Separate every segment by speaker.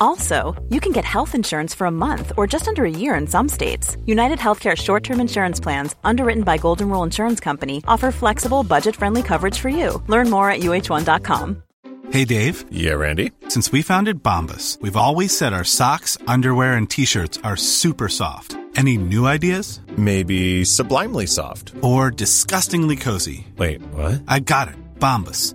Speaker 1: Also, you can get health insurance for a month or just under a year in some states. United Healthcare short term insurance plans, underwritten by Golden Rule Insurance Company, offer flexible, budget friendly coverage for you. Learn more at uh1.com.
Speaker 2: Hey, Dave.
Speaker 3: Yeah, Randy.
Speaker 2: Since we founded Bombas, we've always said our socks, underwear, and t shirts are super soft. Any new ideas?
Speaker 3: Maybe sublimely soft.
Speaker 2: Or disgustingly cozy.
Speaker 3: Wait, what?
Speaker 2: I got it. Bombas.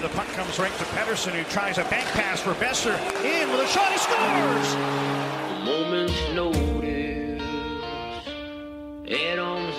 Speaker 4: the puck comes right to Pettersson, who tries a bank pass for Boeser. In with a shot, he scores!
Speaker 5: Moment's notice at arm's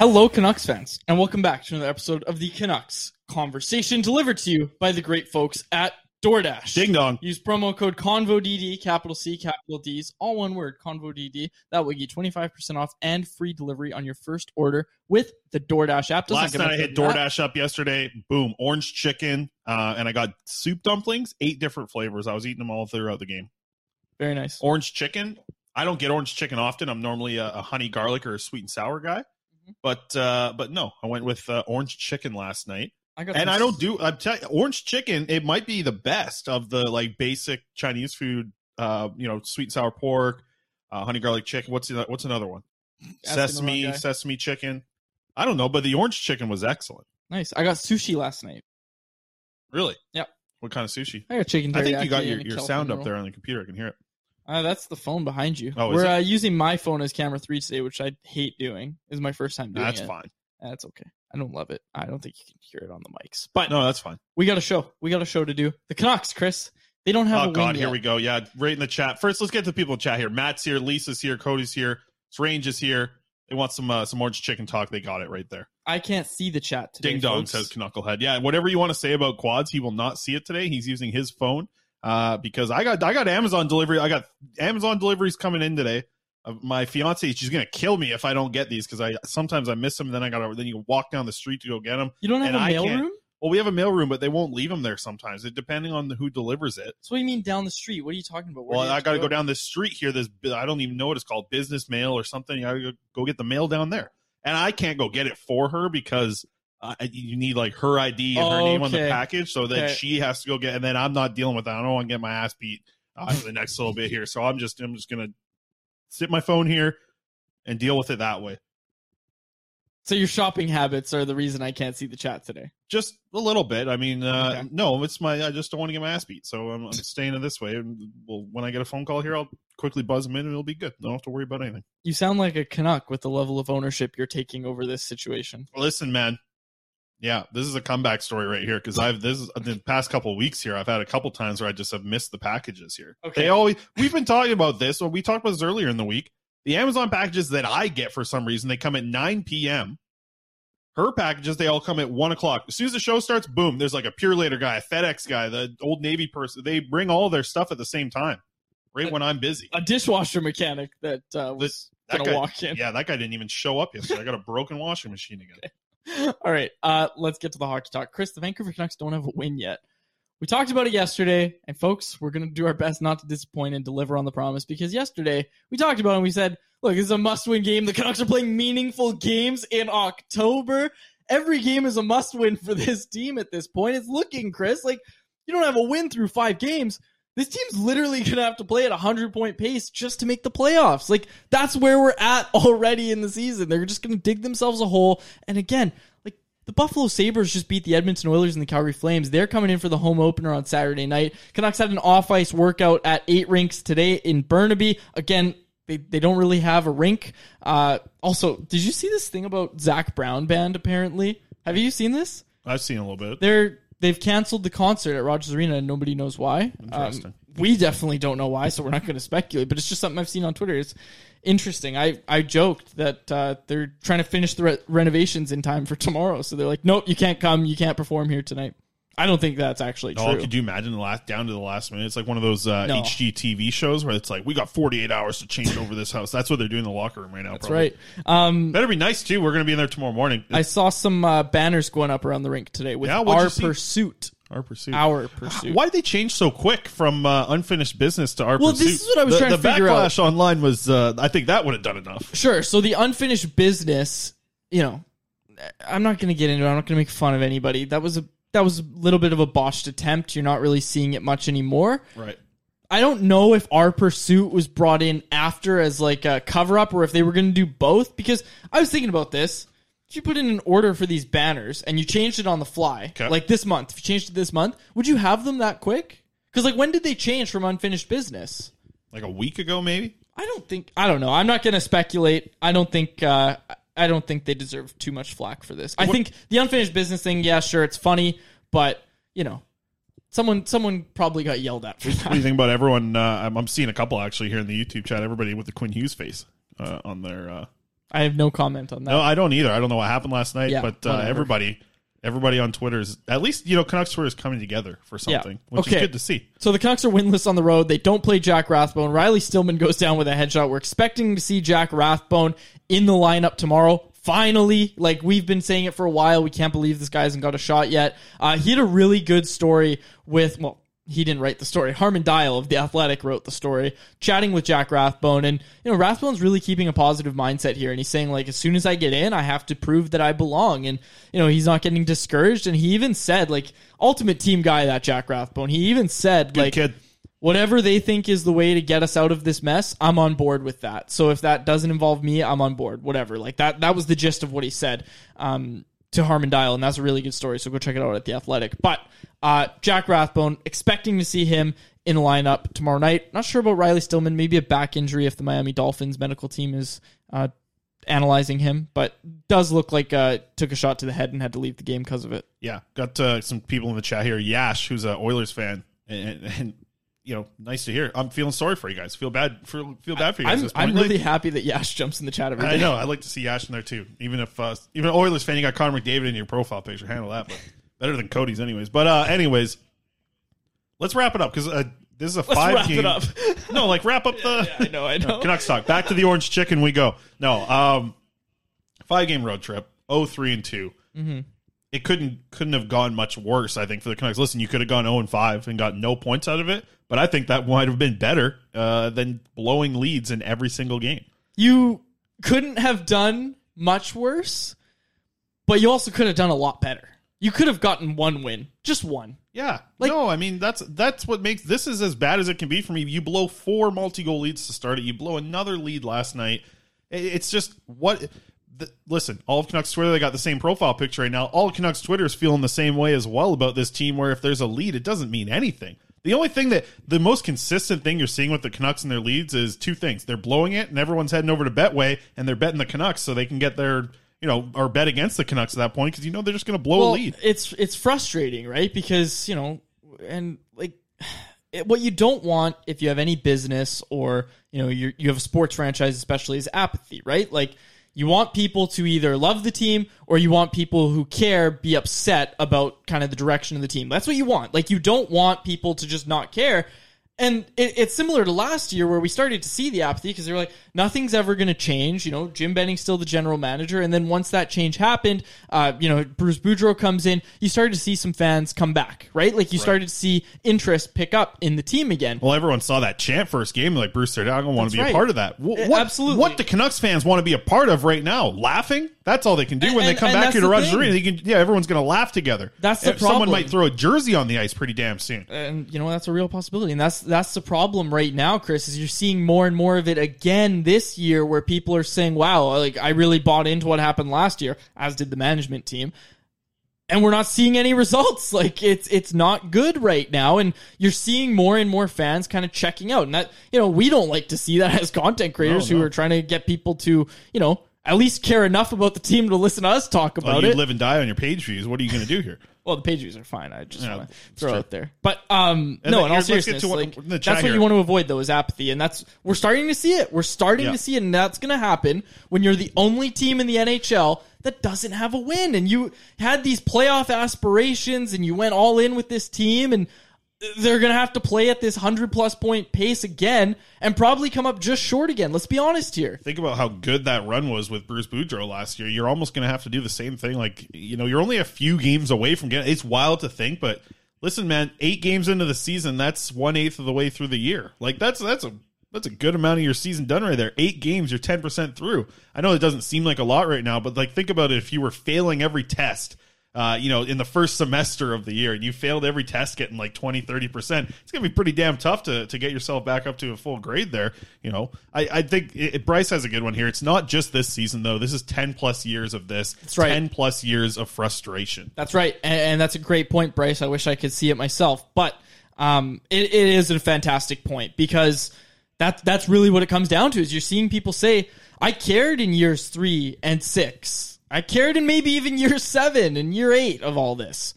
Speaker 6: Hello, Canucks fans, and welcome back to another episode of the Canucks Conversation delivered to you by the great folks at DoorDash.
Speaker 7: Ding dong.
Speaker 6: Use promo code CONVODD, capital C, capital D's, all one word, CONVODD. That will get you 25% off and free delivery on your first order with the DoorDash app. Doesn't
Speaker 7: Last night I hit
Speaker 6: better than that.
Speaker 7: DoorDash up yesterday. Boom, orange chicken, uh, and I got soup dumplings, eight different flavors. I was eating them all throughout the game.
Speaker 6: Very nice.
Speaker 7: Orange chicken. I don't get orange chicken often. I'm normally a, a honey garlic or a sweet and sour guy. But uh, but no, I went with uh, orange chicken last night.
Speaker 6: I got
Speaker 7: And
Speaker 6: some-
Speaker 7: I don't do. I'm you, orange chicken. It might be the best of the like basic Chinese food. Uh, you know, sweet and sour pork, uh, honey garlic chicken. What's the, what's another one?
Speaker 6: Asking
Speaker 7: Sesame sesame chicken. I don't know, but the orange chicken was excellent.
Speaker 6: Nice. I got sushi last night.
Speaker 7: Really?
Speaker 6: Yep.
Speaker 7: What kind of sushi?
Speaker 6: I got chicken
Speaker 7: I think you got your, your sound up there on the computer. I can hear it.
Speaker 6: Uh, that's the phone behind you.
Speaker 7: Oh,
Speaker 6: We're uh, using my phone as camera three today, which I hate doing. Is my first time doing
Speaker 7: That's
Speaker 6: it.
Speaker 7: fine.
Speaker 6: That's okay. I don't love it. I don't think you can hear it on the mics. But
Speaker 7: No, that's fine.
Speaker 6: we got a show. We got a show to do. The Canucks, Chris. They don't have
Speaker 7: Oh God, here
Speaker 6: yet.
Speaker 7: we go. Yeah, right in the chat. First, let's get to the people in chat here. Matt's here, Lisa's here, Cody's here, Range is here. They want some uh, some orange chicken talk. They got it right there.
Speaker 6: I can't see the chat today.
Speaker 7: Ding dong says Knucklehead. Yeah, whatever you want to say about quads, he will not see it today. He's using his phone uh, because I got I got Amazon delivery. I got Amazon deliveries coming in today. Uh, my fiance, she's gonna kill me if I don't get these because I sometimes I miss them. Then I gotta then you walk down the street to go get them.
Speaker 6: You don't have
Speaker 7: and
Speaker 6: a
Speaker 7: I
Speaker 6: mail room?
Speaker 7: Well, we have a mail room, but they won't leave them there sometimes, it, depending on who delivers it.
Speaker 6: So what do you mean down the street? What are you talking about? Where
Speaker 7: Well, I got to
Speaker 6: to
Speaker 7: go down this street here. This I don't even know what it's called, business mail or something. I got to go get the mail down there, and I can't go get it for her because uh, you need like her ID and her name on the package, so that
Speaker 6: Okay.
Speaker 7: she has to go get. And then I'm not dealing with that. I don't want to get my ass beat uh, for the next little bit here. So I'm just I'm just gonna sit my phone here and deal with it that way.
Speaker 6: So your shopping habits are the reason I can't see the chat today.
Speaker 7: Just a little bit. I mean, uh,
Speaker 6: Okay.
Speaker 7: no, it's my. I just don't want to get my ass beat, so I'm, I'm staying in this way. And well, when I get a phone call here, I'll quickly buzz them in, and it'll be good. I don't have to worry about anything.
Speaker 6: You sound like a Canuck with the level of ownership you're taking over this situation.
Speaker 7: Listen, man. Yeah, this is a comeback story right here because I've this is the past couple weeks here. I've had a couple times where I just have missed the packages here.
Speaker 6: Okay.
Speaker 7: They always we've been talking about this. Well, we talked about this earlier in the week. The Amazon packages that I get for some reason they come at 9 p.m. Her packages they all come at one o'clock. As soon as the show starts, boom, there's like a Purolator guy, a FedEx guy, the Old Navy person. They bring all their stuff at the same time, right when I'm busy.
Speaker 6: A dishwasher mechanic that uh, was
Speaker 7: That
Speaker 6: to
Speaker 7: guy-
Speaker 6: walk in.
Speaker 7: Yeah, that guy didn't even show up yesterday. I got a broken washing machine again.
Speaker 6: All right, uh, let's get to the hockey talk. Chris, the Vancouver Canucks don't have a win yet. We talked about it yesterday, and folks, we're going to do our best not to disappoint and deliver on the promise because yesterday we talked about it and we said, look, this is a must win game. The Canucks are playing meaningful games in October. Every game is a must win for this team at this point. It's looking, Chris, like you don't have a win through five games. This team's literally going to have to play at a 100 point pace just to make the playoffs. Like, that's where we're at already in the season. They're just going to dig themselves a hole. And again, like, the Buffalo Sabres just beat the Edmonton Oilers and the Calgary Flames. They're coming in for the home opener on Saturday night. Canucks had an off ice workout at eight rinks today in Burnaby. Again, they, they don't really have a rink. Uh, also, did you see this thing about Zac Brown band apparently? Have you seen this?
Speaker 7: I've seen a little bit.
Speaker 6: They're they've canceled the concert at Rogers Arena and nobody knows why.
Speaker 7: Interesting.
Speaker 6: Um, we definitely don't know why, so we're not going to speculate. But it's just something I've seen on Twitter. It's interesting. I I joked that uh, they're trying to finish the re- renovations in time for tomorrow, so they're like, nope, you can't come, you can't perform here tonight. I don't think that's actually
Speaker 7: Oh,
Speaker 6: true.
Speaker 7: could you imagine the last down to the last minute? It's like one of those uh,
Speaker 6: No.
Speaker 7: HGTV shows where it's like we got 48 hours to change over this house. That's what they're doing in the locker room right now.
Speaker 6: That's
Speaker 7: probably.
Speaker 6: right. Um,
Speaker 7: Better be nice too. We're going to be in there tomorrow morning.
Speaker 6: I saw some uh, banners going up around the rink today with
Speaker 7: Yeah,
Speaker 6: our pursuit.
Speaker 7: Our pursuit.
Speaker 6: Our pursuit.
Speaker 7: Why did they change so quick from uh, unfinished business to our
Speaker 6: Well,
Speaker 7: pursuit?
Speaker 6: Well, this is what I was
Speaker 7: the,
Speaker 6: trying to figure out.
Speaker 7: The backlash online was. Uh, I think that would have done enough.
Speaker 6: Sure. So the unfinished business, you know, I'm not going to get into it. I'm not going to make fun of anybody. That was a that was a little bit of a botched attempt. You're not really seeing it much anymore.
Speaker 7: Right.
Speaker 6: I don't know if our pursuit was brought in after as like a cover up or if they were going to do both because I was thinking about this. If you put in an order for these banners and you changed it on the fly,
Speaker 7: Okay.
Speaker 6: like this month, if you changed it this month, would you have them that quick? Because like when did they change from unfinished business?
Speaker 7: Like a week ago, maybe.
Speaker 6: I don't think I don't know. I'm not going to speculate. I don't think uh, I don't think they deserve too much flack for this. I
Speaker 7: What-
Speaker 6: think the unfinished business thing, yeah, sure, it's funny, but you know, someone someone probably got yelled at for
Speaker 7: What do you think about everyone? Uh, I'm, I'm seeing a couple actually here in the YouTube chat. Everybody with the Quinn Hughes face uh, on their. Uh,
Speaker 6: I have no comment on that.
Speaker 7: no, I don't either. I don't know what happened last night,
Speaker 6: Yeah,
Speaker 7: but uh, everybody, everybody on Twitter is at least you know Canucks Twitter is coming together for something, which is good to see.
Speaker 6: So the Canucks are winless on the road. They don't play Jack Rathbone. Riley Stillman goes down with a headshot. We're expecting to see Jack Rathbone in the lineup tomorrow. Finally, like we've been saying it for a while, we can't believe this guy hasn't got a shot yet. Uh, he had a really good story with, well, he didn't write the story. Harman Dayal of The Athletic wrote the story, chatting with Jack Rathbone. And, you know, Rathbone's really keeping a positive mindset here. And he's saying, like, as soon as I get in, I have to prove that I belong. And, you know, he's not getting discouraged. And he even said, like, ultimate team guy, that Jack Rathbone. He even said,
Speaker 7: Good
Speaker 6: like,
Speaker 7: kid.
Speaker 6: whatever they think is the way to get us out of this mess, I'm on board with that. So if that doesn't involve me, I'm on board. Whatever. Like that that was the gist of what he said um, to Harman Dayal, and that's a really good story. So go check it out at the Athletic. But uh, Jack Rathbone, expecting to see him in lineup tomorrow night. Not sure about Riley Stillman. Maybe a back injury if the Miami Dolphins medical team is. Uh, analyzing him but does look like uh took a shot to the head and had to leave the game because of it
Speaker 7: Yeah, got uh, some people in the chat here. Yash, who's a Oilers fan, and, and you know, nice to hear. I'm feeling sorry for you guys. Feel bad for feel bad for you guys.
Speaker 6: I'm. I'm really happy that Yash jumps in the chat every day
Speaker 7: I know. I'd like to see Yash in there too. Even if uh, even Oilers fan, you got Connor McDavid in your profile picture. Handle that, but better than Cody's anyways. But uh, anyways, let's wrap it up because uh, this is a
Speaker 6: Let's
Speaker 7: five
Speaker 6: wrap
Speaker 7: game.
Speaker 6: it up.
Speaker 7: no, like wrap up the.
Speaker 6: I know, I know.
Speaker 7: Canucks talk. Back to the orange chicken we go. No, um, five game road trip. Oh, three and 2
Speaker 6: Mhm.
Speaker 7: It couldn't couldn't have gone much worse. I think for the Canucks. Listen, you could have gone zero and five and got no points out of it, but I think that might have been better uh, than blowing leads in every single game.
Speaker 6: You couldn't have done much worse, but you also could have done a lot better. You could have gotten one win, just one.
Speaker 7: Yeah. no, I mean that's that's what makes this is as bad as it can be for me. You blow four multi-goal leads to start it. You blow another lead last night. It's just what. Listen, all of Canucks Twitter they got the same profile picture right now. All of Canucks Twitter is feeling the same way as well about this team. Where if there's a lead, it doesn't mean anything. The only thing that the most consistent thing you're seeing with the Canucks and their leads is two things: they're blowing it, and everyone's heading over to Betway and they're betting the Canucks so they can get their you know or bet against the Canucks at that point because you know they're just going to blow a lead.
Speaker 6: It's it's frustrating, right? Because you know, and like it, what you don't want if you have any business or you know you you have a sports franchise, especially, is apathy, right? Like you want people to either love the team or you want people who care be upset about kind of the direction of the team. That's what you want. Like you don't want people to just not care. And it, it's similar to last year where we started to see the apathy because they were like, nothing's ever going to change. You know, Jim Benning's still the general manager. And then once that change happened, uh, you know, Bruce Boudreau comes in, you started to see some fans come back, right? Like you started to see interest pick up in the team again.
Speaker 7: Well, everyone saw that chant first game. Like Bruce said, I don't want to be
Speaker 6: right.
Speaker 7: a part of that. Wh- What,
Speaker 6: absolutely.
Speaker 7: What the Canucks fans want to be a part of right now? Laughing? That's all they can do when
Speaker 6: And-
Speaker 7: they come
Speaker 6: and
Speaker 7: back here to Rogers. Arena. They can, yeah, everyone's going to laugh together.
Speaker 6: That's the
Speaker 7: If Someone might throw a jersey on the ice pretty damn soon.
Speaker 6: and you know that's a real possibility and that's that's the problem right now chris is you're seeing more and more of it again this year where people are saying wow like i really bought into what happened last year as did the management team. And we're not seeing any results. Like it's it's not good right now. And you're seeing more and more fans kind of checking out. And that you know we don't like to see that as content creators
Speaker 7: No,
Speaker 6: who are trying to get people to you know at least care enough about the team to listen to us talk about Well,
Speaker 7: you
Speaker 6: it
Speaker 7: live and die on your page views. What are you going to do here?
Speaker 6: well, the page views are fine. I just
Speaker 7: Yeah,
Speaker 6: want to throw
Speaker 7: true.
Speaker 6: it out there. But um,
Speaker 7: And
Speaker 6: no, in all
Speaker 7: here, let's get
Speaker 6: seriousness,
Speaker 7: what-
Speaker 6: like, that's what
Speaker 7: here.
Speaker 6: you want to avoid, though, is apathy, and that's we're starting to see it. We're starting
Speaker 7: Yeah.
Speaker 6: to see it, and that's going to happen when you're the only team in the NHL that doesn't have a win, and you had these playoff aspirations, and you went all in with this team, and they're going to have to play at this hundred plus point pace again, and probably come up just short again. Let's be honest here.
Speaker 7: Think about how good that run was with Bruce Boudreau last year. You're almost going to have to do the same thing. Like, you know, you're only a few games away from getting. It's wild to think, but listen, man, eight games into the season, that's one eighth of the way through the year. Like, that's that's a that's a good amount of your season done right there. Eight games, you're ten percent through. I know it doesn't seem like a lot right now, but like, think about it. If you were failing every test. Uh, you know, in the first semester of the year, and you failed every test getting like 20, 30%, it's going to be pretty damn tough to, to get yourself back up to a full grade there. You know, I, I think it, Bryce has a good one here. It's not just this season, though. This is 10 plus years of this. That's
Speaker 6: right.
Speaker 7: 10 plus years of frustration.
Speaker 6: That's right, and, and that's a great point, Bryce. I wish I could see it myself, but um, it, it is a fantastic point because that that's really what it comes down to. Is you're seeing people say, "I cared in years three and six. I cared in maybe even year seven and year eight of all this."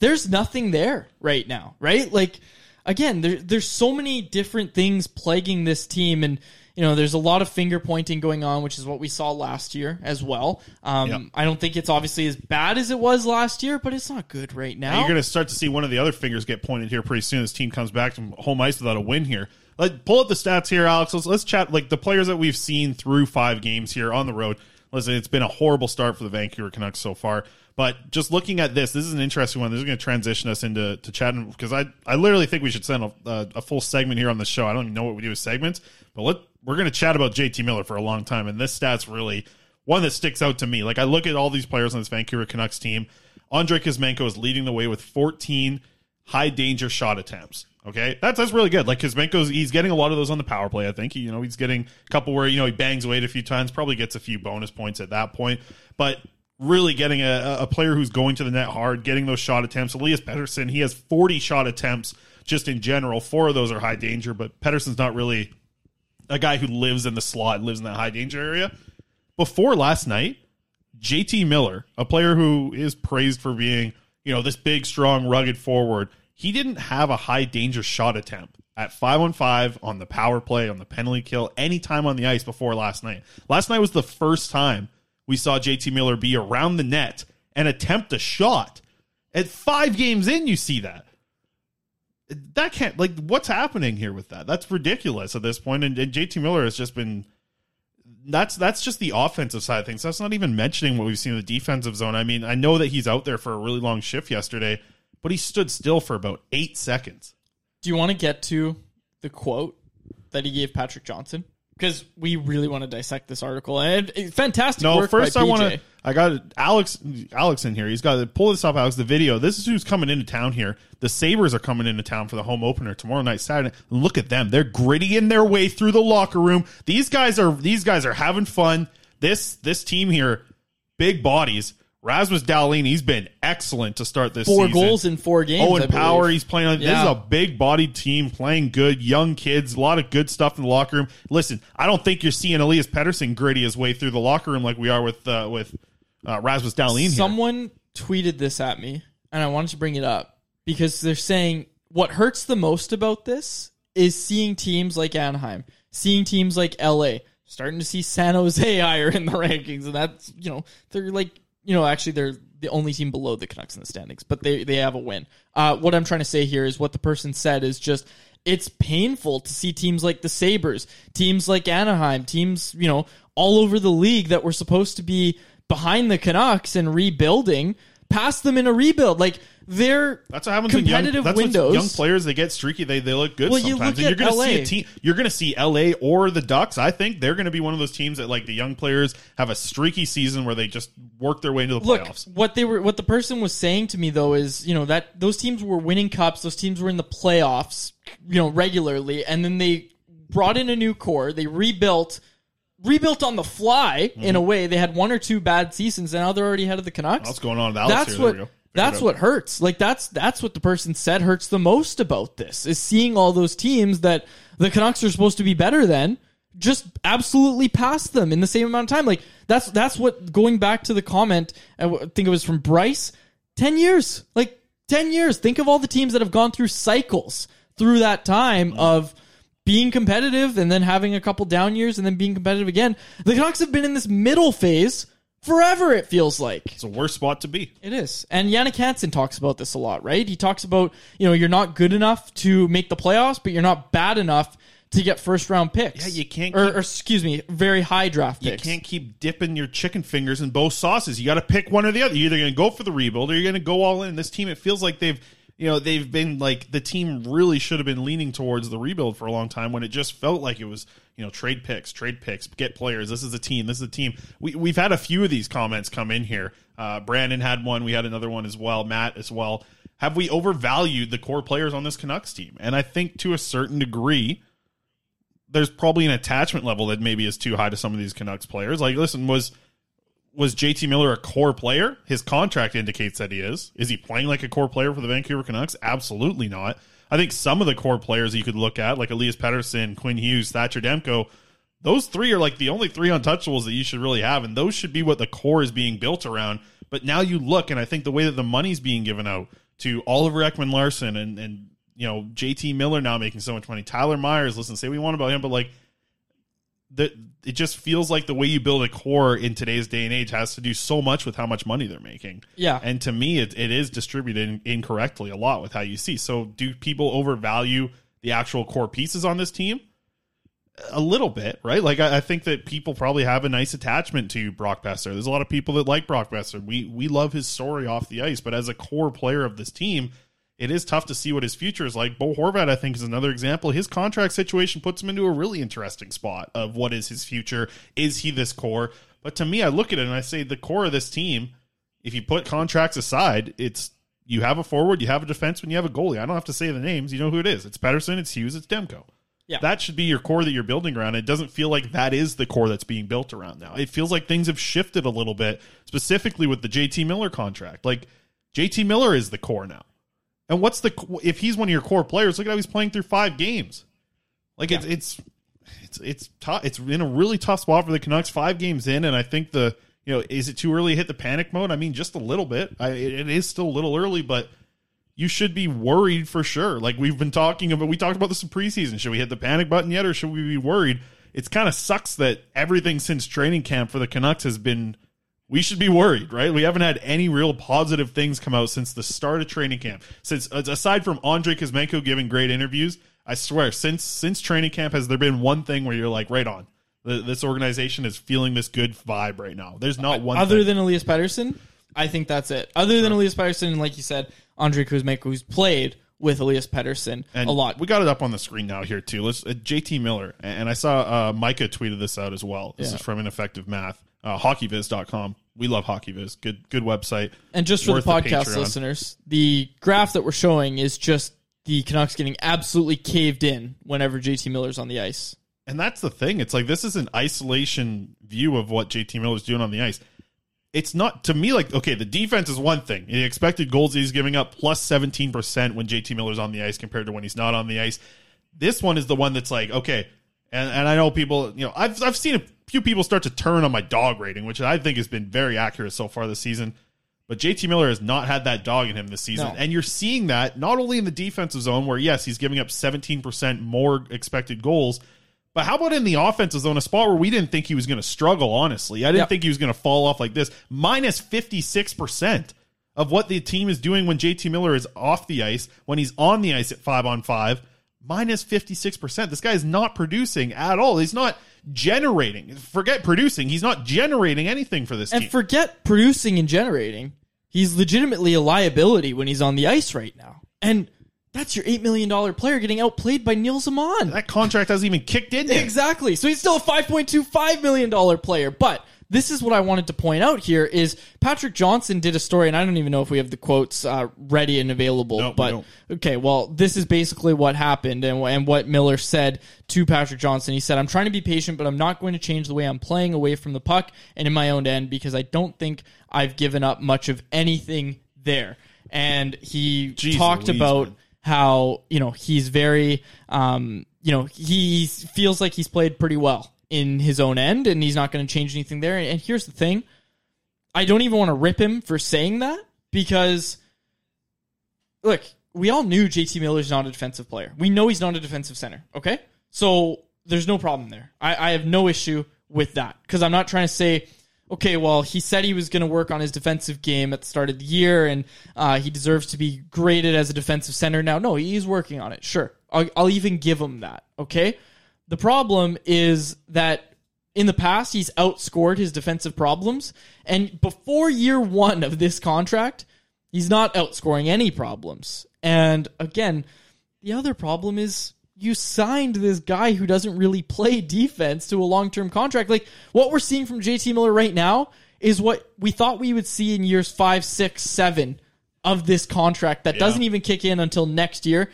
Speaker 6: There's nothing there right now, right? Like again, there, there's so many different things plaguing this team, and you know, there's a lot of finger pointing going on, which is what we saw last year as well. Um,
Speaker 7: Yep.
Speaker 6: I don't think it's obviously as bad as it was last year, but it's not good right
Speaker 7: Now, you're going to start to see one of the other fingers get pointed here pretty soon. This team comes back from home ice without a win here. Let pull up the stats here, Alex. Let's, let's chat like the players that we've seen through five games here on the road. Listen, it's been a horrible start for the Vancouver Canucks so far. But just looking at this, this is an interesting one. This is going to transition us into to chatting because I I literally think we should send a, a, a full segment here on the show. I don't even know what we do with segments, but let we're going to chat about JT Miller for a long time, and this stat's really one that sticks out to me. Like I look at all these players on this Vancouver Canucks team. Andrei Kuzmenko is leading the way with 14 high danger shot attempts. Okay, that's that's really good. Like Kuzmenko's, he's getting a lot of those on the power play. I think you know he's getting a couple where you know he bangs away a few times. Probably gets a few bonus points at that point, but really getting a, a player who's going to the net hard, getting those shot attempts. Elias Pettersson, he has 40 shot attempts just in general. Four of those are high danger, but Pettersson's not really a guy who lives in the slot, lives in that high danger area. Before last night, JT Miller, a player who is praised for being, you know, this big, strong, rugged forward, he didn't have a high danger shot attempt at five on five on the power play, on the penalty kill, any time on the ice before last night. Last night was the first time we saw JT Miller be around the net and attempt a shot. At five games in, you see that. that can't like what's happening here with that? That's ridiculous at this point. And, and JT Miller has just been that's that's just the offensive side of things. That's not even mentioning what we've seen in the defensive zone. I mean, I know that he's out there for a really long shift yesterday, but he stood still for about eight seconds.
Speaker 6: Do you want to get to the quote that he gave Patrick Johnston? Because we really want to dissect this article. And fantastic
Speaker 7: No, first I want to. I got Alex. Alex in here. He's got to pull this up. Alex, the video. This is who's coming into town here. The Sabres are coming into town for the home opener tomorrow night, Saturday. Look at them. They're grittying their way through the locker room. These guys are. These guys are having fun. This this team here, big bodies. Rasmus Dahlin, he's been excellent to start this
Speaker 6: Four
Speaker 7: season.
Speaker 6: goals in four games.
Speaker 7: Owen
Speaker 6: I believe.
Speaker 7: Power, he's playing on. This
Speaker 6: Yeah.
Speaker 7: is a big bodied team playing good, young kids, a lot of good stuff in the locker room. Listen, I don't think you're seeing Elias Pettersson gritty his way through the locker room like we are with uh, with uh, Rasmus Dahlin here.
Speaker 6: Someone tweeted this at me, and I wanted to bring it up because they're saying what hurts the most about this is seeing teams like Anaheim, seeing teams like LA, starting to see San Jose higher in the rankings, and that's you know they're like you know actually they're the only team below the Canucks in the standings, but they they have a win. Uh, what I'm trying to say here is what the person said is just it's painful to see teams like the Sabres, teams like Anaheim, teams, you know, all over the league that were supposed to be behind the Canucks and rebuilding, pass them in a rebuild. Like they're
Speaker 7: That's what happens when young,
Speaker 6: competitive
Speaker 7: that's
Speaker 6: windows.
Speaker 7: young players they get streaky. They they look good
Speaker 6: Well, you
Speaker 7: sometimes. you're
Speaker 6: at
Speaker 7: going to see a team. You're going to see LA or the Ducks. I think they're going to be one of those teams that like the young players have a streaky season where they just work their way into the
Speaker 6: Look,
Speaker 7: playoffs.
Speaker 6: what they were, what the person was saying to me though is, you know, that those teams were winning cups, those teams were in the playoffs, you know, regularly, and then they brought in a new core, they rebuilt, rebuilt on the fly in a way. They had one or two bad seasons, and now they're already ahead of the Canucks.
Speaker 7: What's going on with Alex
Speaker 6: That's
Speaker 7: here?
Speaker 6: What. That's what hurts. Like that's that's what the person said hurts the most about this is seeing all those teams that the Canucks are supposed to be better than just absolutely pass them in the same amount of time. Like that's that's what going back to the comment. I think it was from Bryce. Ten years, like ten years. Think of all the teams that have gone through cycles through that time
Speaker 7: Mm-hmm.
Speaker 6: of being competitive and then having a couple down years and then being competitive again. The Canucks have been in this middle phase forever. It feels like.
Speaker 7: It's a worse spot to be.
Speaker 6: It is. And Jannik Hansen talks about this a lot, right? He talks about, you know, you're not good enough to make the playoffs, but you're not bad enough to get first round picks.
Speaker 7: Yeah, you can't
Speaker 6: Or,
Speaker 7: keep-
Speaker 6: or excuse me, very high draft
Speaker 7: You can't keep dipping your chicken fingers in both sauces. You got to pick one or the other. You're either going to go for the rebuild or you're going to go all in. This team, it feels like they've, you know, they've been like the team really should have been leaning towards the rebuild for a long time when it just felt like it was, you know, trade picks, trade picks, get players. This is a team. This is a team. We we've had a few of these comments come in here. Uh, Brandon had one. We had another one as well. Matt as well. Have we overvalued the core players on this Canucks team? And I think to a certain degree, there's probably an attachment level that maybe is too high to some of these Canucks players. Like, listen, was was JT Miller a core player? His contract indicates that he is. Is he playing like a core player for the Vancouver Canucks? Absolutely not. I think some of the core players you could look at, like Elias Pettersson, Quinn Hughes, Thatcher Demko, those three are like the only three untouchables that you should really have, and those should be what the core is being built around. But now you look, and I think the way that the money's being given out to Oliver Ekman-Larsson and and you know JT Miller now making so much money, Tyler Myers. Listen, say we want about him, but like that, it just feels like the way you build a core in today's day and age has to do so much with how much money they're making.
Speaker 6: Yeah.
Speaker 7: and to me, it, it is distributed incorrectly a lot with how you see. So, do people overvalue the actual core pieces on this team? a little bit, right? Like I, I think that people probably have a nice attachment to Brock Boeser. There's a lot of people that like Brock Boeser. We we love his story off the ice, but as a core player of this team, it is tough to see what his future is like. Bo Horvat, I think, is another example. His contract situation puts him into a really interesting spot of what is his future. Is he this core? But to me, I look at it and I say the core of this team. If you put contracts aside, it's you have a forward, you have a defenseman, you have a goalie. I don't have to say the names. You know who it is. It's Pettersson, it's Hughes, it's Demko.
Speaker 6: Yeah.
Speaker 7: That should be your core that you're building around. It doesn't feel like that is the core that's being built around now. It feels like things have shifted a little bit, specifically with the JT Miller contract. Like JT Miller is the core now. And what's the if he's one of your core players? Look at how he's playing through five games. Like it's it's it's it's tough. It's in a really tough spot for the Canucks. Five games in, and I think the you know is it too early to hit the panic mode? I mean, just a little bit. I, it it is still a little early, but you should be worried for sure. Like we've been talking about, we talked about this in preseason. Should we hit the panic button yet, or should we be worried? It's kind of sucks that everything since training camp for the Canucks has been we should be worried, right? We haven't had any real positive things come out since the start of training camp. Since aside from Andrei Kuzmenko giving great interviews, I swear, since since training camp, has there been one thing where you're like, right on? This organization is feeling this good vibe right now. There's not one
Speaker 6: Other
Speaker 7: thing.
Speaker 6: than Elias Pettersson, I think that's it. Other than Elias Pettersson, and like you said, Andrei Kuzmenko, who's played with Elias Pettersson
Speaker 7: and
Speaker 6: a lot.
Speaker 7: We got it up on the screen now here too. Let's uh, JT Miller and I saw uh, Micah tweeted this out as well. This
Speaker 6: Yeah.
Speaker 7: is from Ineffective Math, uh, hockeyviz.com. We love Hockey hockeyviz. Good good website.
Speaker 6: And just for
Speaker 7: Worth
Speaker 6: the podcast
Speaker 7: Patreon.
Speaker 6: listeners, the graph that we're showing is just the Canucks getting absolutely caved in whenever JT Miller's on the ice.
Speaker 7: And that's the thing. It's like this is an isolation view of what JT Miller's doing on the ice. It's not to me like okay, the defense is one thing. The expected goals he's giving up plus seventeen percent when JT Miller's on the ice compared to when he's not on the ice. This one is the one that's like okay, and and I know people. You know, I've I've seen a few people start to turn on my dog rating, which I think has been very accurate so far this season. But JT Miller has not had that dog in him this season.
Speaker 6: No.
Speaker 7: And you're seeing that not only in the defensive zone, where yes, he's giving up 17% more expected goals, but how about in the offensive zone, a spot where we didn't think he was going to struggle, honestly? I didn't
Speaker 6: Yep.
Speaker 7: think he was going to fall off like this. Minus 56% of what the team is doing when JT Miller is off the ice, when he's on the ice at five on five, minus 56%. This guy is not producing at all. He's not generating. Forget producing. He's not generating anything for this
Speaker 6: And
Speaker 7: team.
Speaker 6: forget producing and generating. He's legitimately a liability when he's on the ice right now. And that's your $8 million player getting outplayed by Nils Åman.
Speaker 7: that contract hasn't even kicked in yet.
Speaker 6: Exactly. So he's still a $5.25 million player. But this is what I wanted to point out here is Patrick Johnston did a story, and I don't even know if we have the quotes uh, ready and available.
Speaker 7: No, we
Speaker 6: but okay, well, this is basically what happened and, and what Miller said to Patrick Johnston. He said, I'm trying to be patient, but I'm not going to change the way I'm playing away from the puck and in my own end because I don't think I've given up much of anything there. And he
Speaker 7: Jeez
Speaker 6: talked
Speaker 7: Louise,
Speaker 6: about
Speaker 7: man.
Speaker 6: how you know he's very um you know he feels like he's played pretty well in his own end and he's not going to change anything there and here's the thing i don't even want to rip him for saying that because look we all knew jt miller's not a defensive player we know he's not a defensive center okay so there's no problem there i, I have no issue with that because i'm not trying to say okay, well, he said he was going to work on his defensive game at the start of the year, and uh, he deserves to be graded as a defensive center now. No, he's working on it. Sure, I'll, I'll even give him that. Okay, the problem is that in the past he's outscored his defensive problems, and before year one of this contract, he's not outscoring any problems. And again, the other problem is you signed this guy who doesn't really play defense to a long term contract. Like what we're seeing from JT Miller right now is what we thought we would see in years five, six, seven of this contract that doesn't even kick in until next year.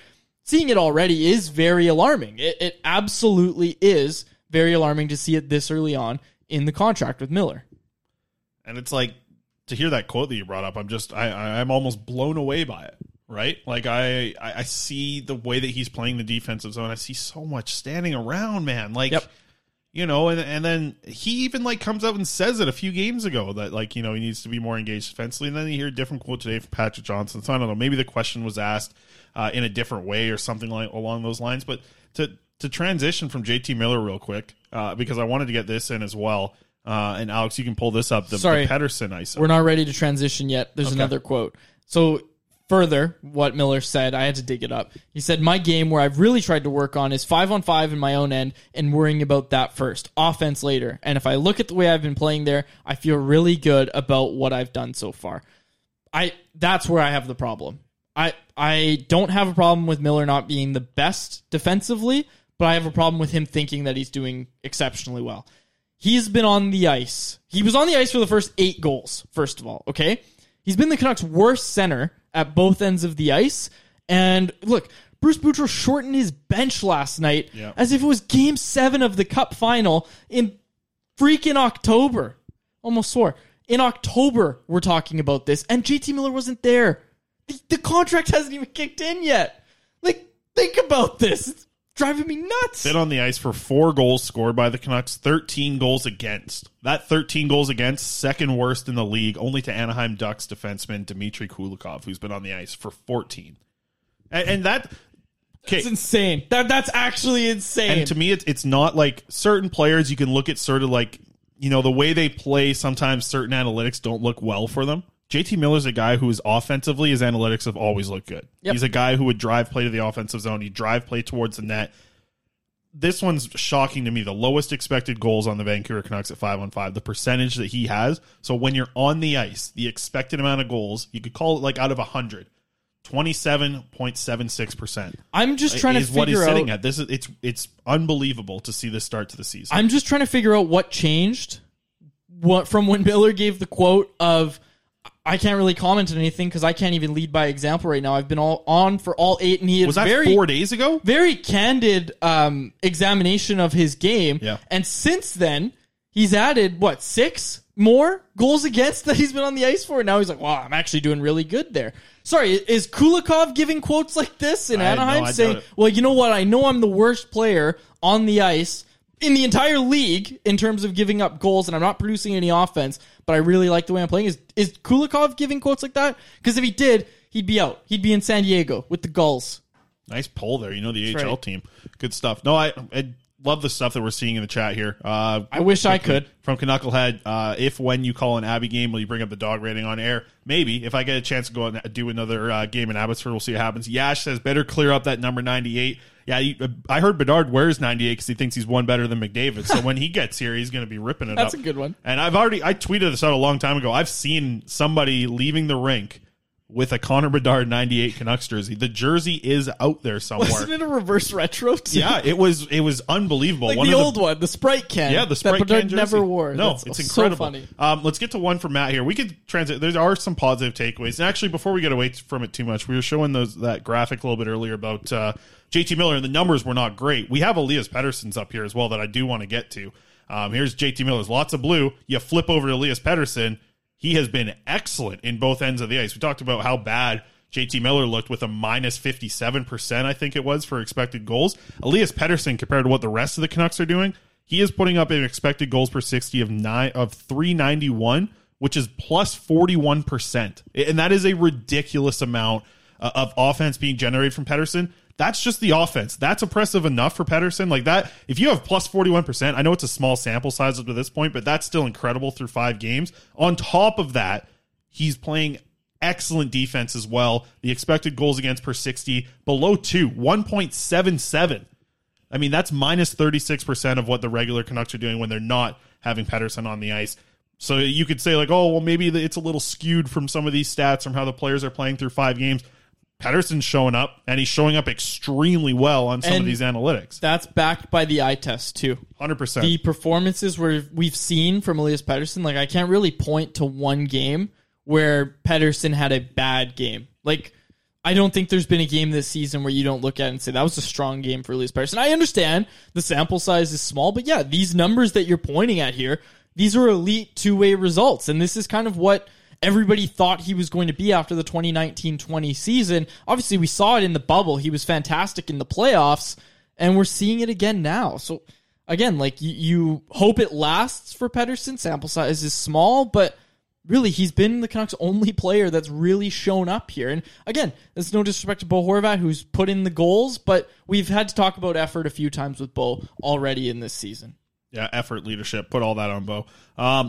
Speaker 6: Seeing it already is very alarming. It, it absolutely is very alarming to see it this early on in the contract with Miller.
Speaker 7: And it's like to hear that quote that you brought up, I'm just I, I'm almost blown away by it. Right? Like I, I I see the way that he's playing the defensive zone. I see so much standing around, man. Like
Speaker 6: Yep.
Speaker 7: you know, and and then he even like comes out and says it a few games ago that like, you know, he needs to be more engaged defensively. And then you hear a different quote today from Patrick Johnston. So I don't know, maybe the question was asked uh, in a different way or something like along those lines. But to to transition from JT Miller real quick, uh, because I wanted to get this in as well. Uh, and Alex, you can pull this up. The,
Speaker 6: Sorry.
Speaker 7: the Pettersson ice.
Speaker 6: We're not ready to transition yet. There's
Speaker 7: Okay.
Speaker 6: another quote. So further, what Miller said, I had to dig it up. He said, "My game where I've really tried to work on is five on five in my own end and worrying about that first, offense later. And if I look at the way I've been playing there, I feel really good about what I've done so far. I that's where I have the problem. I I don't have a problem with Miller not being the best defensively, but I have a problem with him thinking that he's doing exceptionally well. He's been on the ice. He was on the ice for the first eight goals, first of all, okay? He's been the Canucks' worst center at both ends of the ice. And look, Bruce Boudreau shortened his bench last night as if it was game seven of the Cup final in freaking October. Almost swore. In October, we're talking about this, and JT Miller wasn't there. The, the contract hasn't even kicked in yet. Like, think about this. It's driving me nuts.
Speaker 7: Been on the ice for four goals scored by the Canucks, 13 goals against. That 13 goals against, second worst in the league, only to Anaheim Ducks defenseman Dmitry Kulikov, who's been on the ice for 14. And, and that. Okay.
Speaker 6: It's insane. That that's actually insane.
Speaker 7: And to me, it's it's not like certain players you can look at sort of like you know, the way they play, sometimes certain analytics don't look well for them. JT Miller's a guy who is offensively, his analytics have always looked good.
Speaker 6: Yep.
Speaker 7: He's a guy who would drive play to the offensive zone. He'd drive play towards the net. This one's shocking to me. The lowest expected goals on the Vancouver Canucks at five on five, the percentage that he has. So when you're on the ice, the expected amount of goals, you could call it like out of 100, 27.76%.
Speaker 6: I'm just trying to
Speaker 7: is what he's
Speaker 6: figure
Speaker 7: sitting
Speaker 6: out-
Speaker 7: at. This is it's it's unbelievable to see this start to the season.
Speaker 6: I'm just trying to figure out what changed what from when Miller gave the quote of I can't really comment on anything because I can't even lead by example right now. I've been all on for all eight, and he had
Speaker 7: Was that
Speaker 6: very,
Speaker 7: four days ago?
Speaker 6: Very candid um, examination of his game.
Speaker 7: Yeah.
Speaker 6: And since then, he's added what six more goals against that he's been on the ice for. And now he's like, "Wow, I'm actually doing really good there." Sorry, is Kulikov giving quotes like this in
Speaker 7: I-
Speaker 6: Anaheim,
Speaker 7: doubt
Speaker 6: saying, "Well, you know what? I know I'm the worst player on the ice." In the entire league, in terms of giving up goals, and I'm not producing any offense, but I really like the way I'm playing. Is is Kulikov giving quotes like that? Because if he did, he'd be out. He'd be in San Diego with the Gulls.
Speaker 7: Nice poll there. You know the
Speaker 6: That's
Speaker 7: AHL
Speaker 6: right.
Speaker 7: team. Good stuff. No, I, I love the stuff that we're seeing in the chat here. Uh,
Speaker 6: I wish I could.
Speaker 7: From Knucklehead, uh, if when you call an Abbey game, will you bring up the dog rating on air? Maybe. If I get a chance to go and do another uh, game in Abbotsford, we'll see what happens. Yash says, better clear up that number 98. Yeah, you, uh, I heard Bedard wears 98 because he thinks he's one better than McDavid. So when he gets here, he's going to be ripping it
Speaker 6: That's
Speaker 7: up.
Speaker 6: That's a good one.
Speaker 7: And I've already, I tweeted this out a long time ago. I've seen somebody leaving the rink with a Connor Bedard 98 Canucks jersey. The jersey is out there somewhere.
Speaker 6: Wasn't it a reverse retro? too?
Speaker 7: Yeah, it was it was unbelievable.
Speaker 6: like
Speaker 7: One
Speaker 6: the old one, the Sprite can.
Speaker 7: yeah, the Sprite
Speaker 6: that
Speaker 7: can jersey.
Speaker 6: never wore.
Speaker 7: No,
Speaker 6: That's
Speaker 7: it's
Speaker 6: so
Speaker 7: incredible.
Speaker 6: funny.
Speaker 7: Um, let's get to one from Matt here. We could transit. There are some positive takeaways. And actually, before we get away from it too much, we were showing those that graphic a little bit earlier about uh, JT Miller, and the numbers were not great. We have Elias Pettersson's up here as well that I do want to get to. Um, here's JT Miller's lots of blue. You flip over to Elias Pettersson. He has been excellent in both ends of the ice. We talked about how bad JT Miller looked with a minus 57%, I think it was, for expected goals. Elias Pettersson, compared to what the rest of the Canucks are doing, he is putting up an expected goals per 60 of nine of 391, which is plus 41%. And that is a ridiculous amount uh, of offense being generated from Pettersson. That's just the offense. That's impressive enough for Pettersson. Like that, if you have plus 41%, I know it's a small sample size up to this point, but that's still incredible through five games. On top of that, he's playing excellent defense as well. The expected goals against per 60 below two, 1.77. I mean, that's minus 36% of what the regular Canucks are doing when they're not having Pettersson on the ice. So you could say, like, oh, well, maybe it's a little skewed from some of these stats from how the players are playing through five games. Pettersson's showing up, and he's showing up extremely well on some of these analytics.
Speaker 6: That's backed by the eye test too.
Speaker 7: 100%.
Speaker 6: The performances where we've seen from Elias Pettersson, like I can't really point to one game where Pettersson had a bad game. Like I don't think there's been a game this season where you don't look at it and say that was a strong game for Elias Pettersson. I understand the sample size is small, but yeah, these numbers that you're pointing at here, these are elite two-way results, and this is kind of what everybody thought he was going to be after the 2019-20 season. Obviously, we saw it in the bubble. He was fantastic in the playoffs, and we're seeing it again now. So again, like you, you hope it lasts for Pettersson. Sample size is small, but really he's been the Canucks' only player that's really shown up here. And again, there's no disrespect to Bo Horvat, who's put in the goals, but we've had to talk about effort a few times with Bo already in this season.
Speaker 7: Yeah, effort, leadership, put all that on Bo. Um,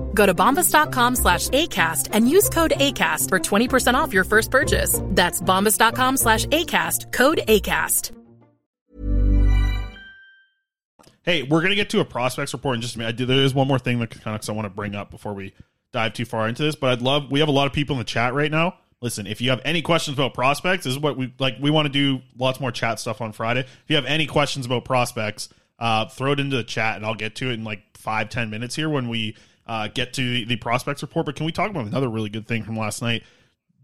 Speaker 8: Go to bombas.com slash ACAST and use code ACAST for 20% off your first purchase. That's bombas.com slash ACAST, code ACAST.
Speaker 7: Hey, we're gonna get to a prospects report in just a minute. I do, there is one more thing that Canucks I want to bring up before we dive too far into this, but I'd love. We have a lot of people in the chat right now. Listen, if you have any questions about prospects, this is what we like. We want to do lots more chat stuff on Friday. If you have any questions about prospects, uh, throw it into the chat, and I'll get to it in like five ten minutes here when we uh, get to the, prospects report. But can we talk about another really good thing from last night?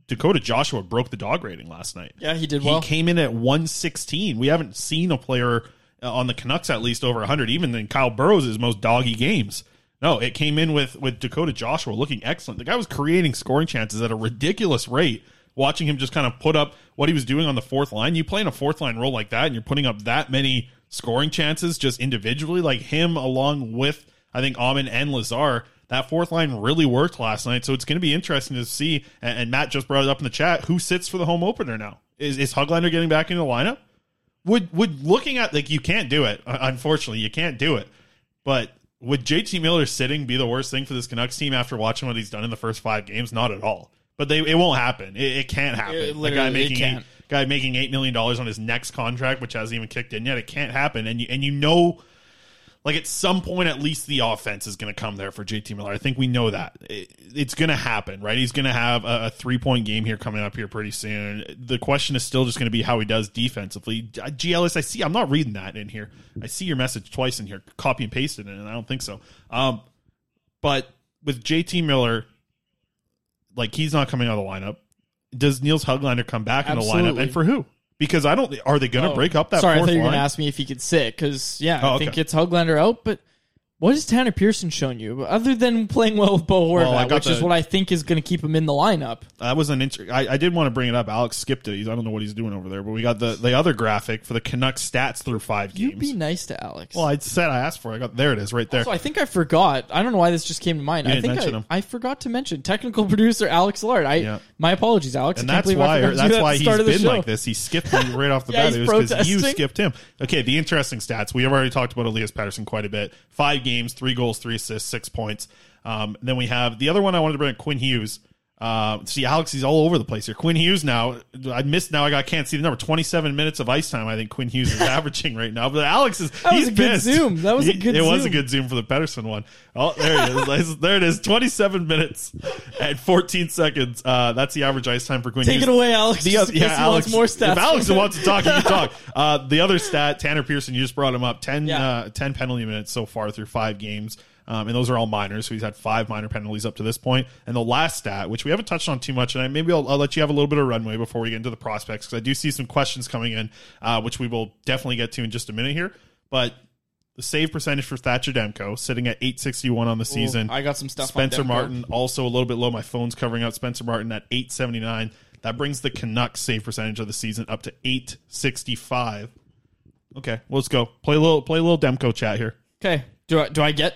Speaker 7: Dakota Joshua broke the dog rating last night.
Speaker 6: Yeah, he did
Speaker 7: He
Speaker 6: well.
Speaker 7: came in at 116. We haven't seen a player uh, on the Canucks at least over 100, even in Kyle Burrows' most doggy games. No, it came in with with Dakota Joshua looking excellent. The guy was creating scoring chances at a ridiculous rate. Watching him just kind of put up what he was doing on the fourth line. You play in a fourth line role like that, and you're putting up that many scoring chances just individually, like him along with I think Åman and Lazar. That fourth line really worked last night, so it's going to be interesting to see. And, and Matt just brought it up in the chat. Who sits for the home opener now? Is is Höglander getting back into the lineup? Would would looking at like you can't do it. Unfortunately, you can't do it. But would JT Miller sitting be the worst thing for this Canucks team after watching what he's done in the first five games? Not at all. But they it won't happen. It, it can't happen.
Speaker 6: It
Speaker 7: a guy making
Speaker 6: can't.
Speaker 7: guy making eight million dollars on his next contract, which hasn't even kicked in yet. It can't happen. And you and you know, like at some point, at least the offense is going to come there for JT Miller. I think we know that it, it's going to happen, right? He's going to have a, a three point game here coming up here pretty soon. The question is still just going to be how he does defensively. GLS, I see. I'm not reading that in here. I see your message twice in here. Copy and pasted it, and I don't think so. Um, but with JT Miller, like he's not coming out of the lineup. Does Nils Höglander come back in the lineup, and for who? Because I don't. Are they going to
Speaker 6: Oh,
Speaker 7: break up that?
Speaker 6: Sorry, I thought you were going to ask me if he could sit because yeah,
Speaker 7: Oh,
Speaker 6: I think it's Höglander out. But what has Tanner Pearson shown you other than playing well with Bo Horvat,
Speaker 7: Well,
Speaker 6: which is what I think is going to keep him in the lineup?
Speaker 7: That was an inter- I, I did want to bring it up. Alex skipped it. He's, I don't know what he's doing over there, but we got the, the other graphic for the Canucks stats through five games.
Speaker 6: You
Speaker 7: games.
Speaker 6: be nice to Alex.
Speaker 7: well, I said I asked for. it. I got there. It is right there.
Speaker 6: So I think I forgot. I don't know why this just came to mind. I
Speaker 7: didn't
Speaker 6: think
Speaker 7: mention
Speaker 6: I,
Speaker 7: him.
Speaker 6: I forgot to mention technical producer Alex Allard. I
Speaker 7: Yeah.
Speaker 6: my apologies, Alex.
Speaker 7: and that's why that's
Speaker 6: that
Speaker 7: why
Speaker 6: the
Speaker 7: he's
Speaker 6: the
Speaker 7: been
Speaker 6: show.
Speaker 7: like this. He skipped me right off the
Speaker 6: Yeah,
Speaker 7: bat.
Speaker 6: he's
Speaker 7: It was because you skipped him. Okay, the interesting stats. We have already talked about Elias Pettersson quite a bit. Five games, three goals, three assists, six points. Um, then we have the other one I wanted to bring up, Quinn Hughes. Uh, see, Alex, he's all over the place here. Quinn Hughes now, I missed now. I got, can't see the number. Twenty-seven minutes of ice time. I think Quinn Hughes is averaging right now. But Alex is
Speaker 6: That was
Speaker 7: he's
Speaker 6: a good
Speaker 7: pissed.
Speaker 6: zoom. That was a good
Speaker 7: It was a good zoom for the Pettersson one. Oh, there it is. there it is. Twenty-seven minutes and fourteen seconds. Uh, that's the average ice time for Quinn. Hughes.
Speaker 6: Take
Speaker 7: Hughes.
Speaker 6: it away, Alex.
Speaker 7: The other, yeah, Alex.
Speaker 6: more stats.
Speaker 7: If Alex wants to talk, he can talk. Uh, the other stat, Tanner Pearson, you just brought him up. 10,
Speaker 6: Yeah.
Speaker 7: uh, 10 penalty minutes so far through five games. Um, and those are all minors. So he's had five minor penalties up to this point. And the last stat, which we haven't touched on too much, and I, maybe I'll, I'll let you have a little bit of runway before we get into the prospects, because I do see some questions coming in, uh, which we will definitely get to in just a minute here. But the save percentage for Thatcher Demko sitting at 861 on the season.
Speaker 6: I got some stuff
Speaker 7: Spencer. Martin also a little bit low. My phone's covering up Spencer Martin at 879. That brings the Canucks save percentage of the season up to 865. Okay, well, let's go. Play a little play a little Demko chat here.
Speaker 6: Okay. Do I do I get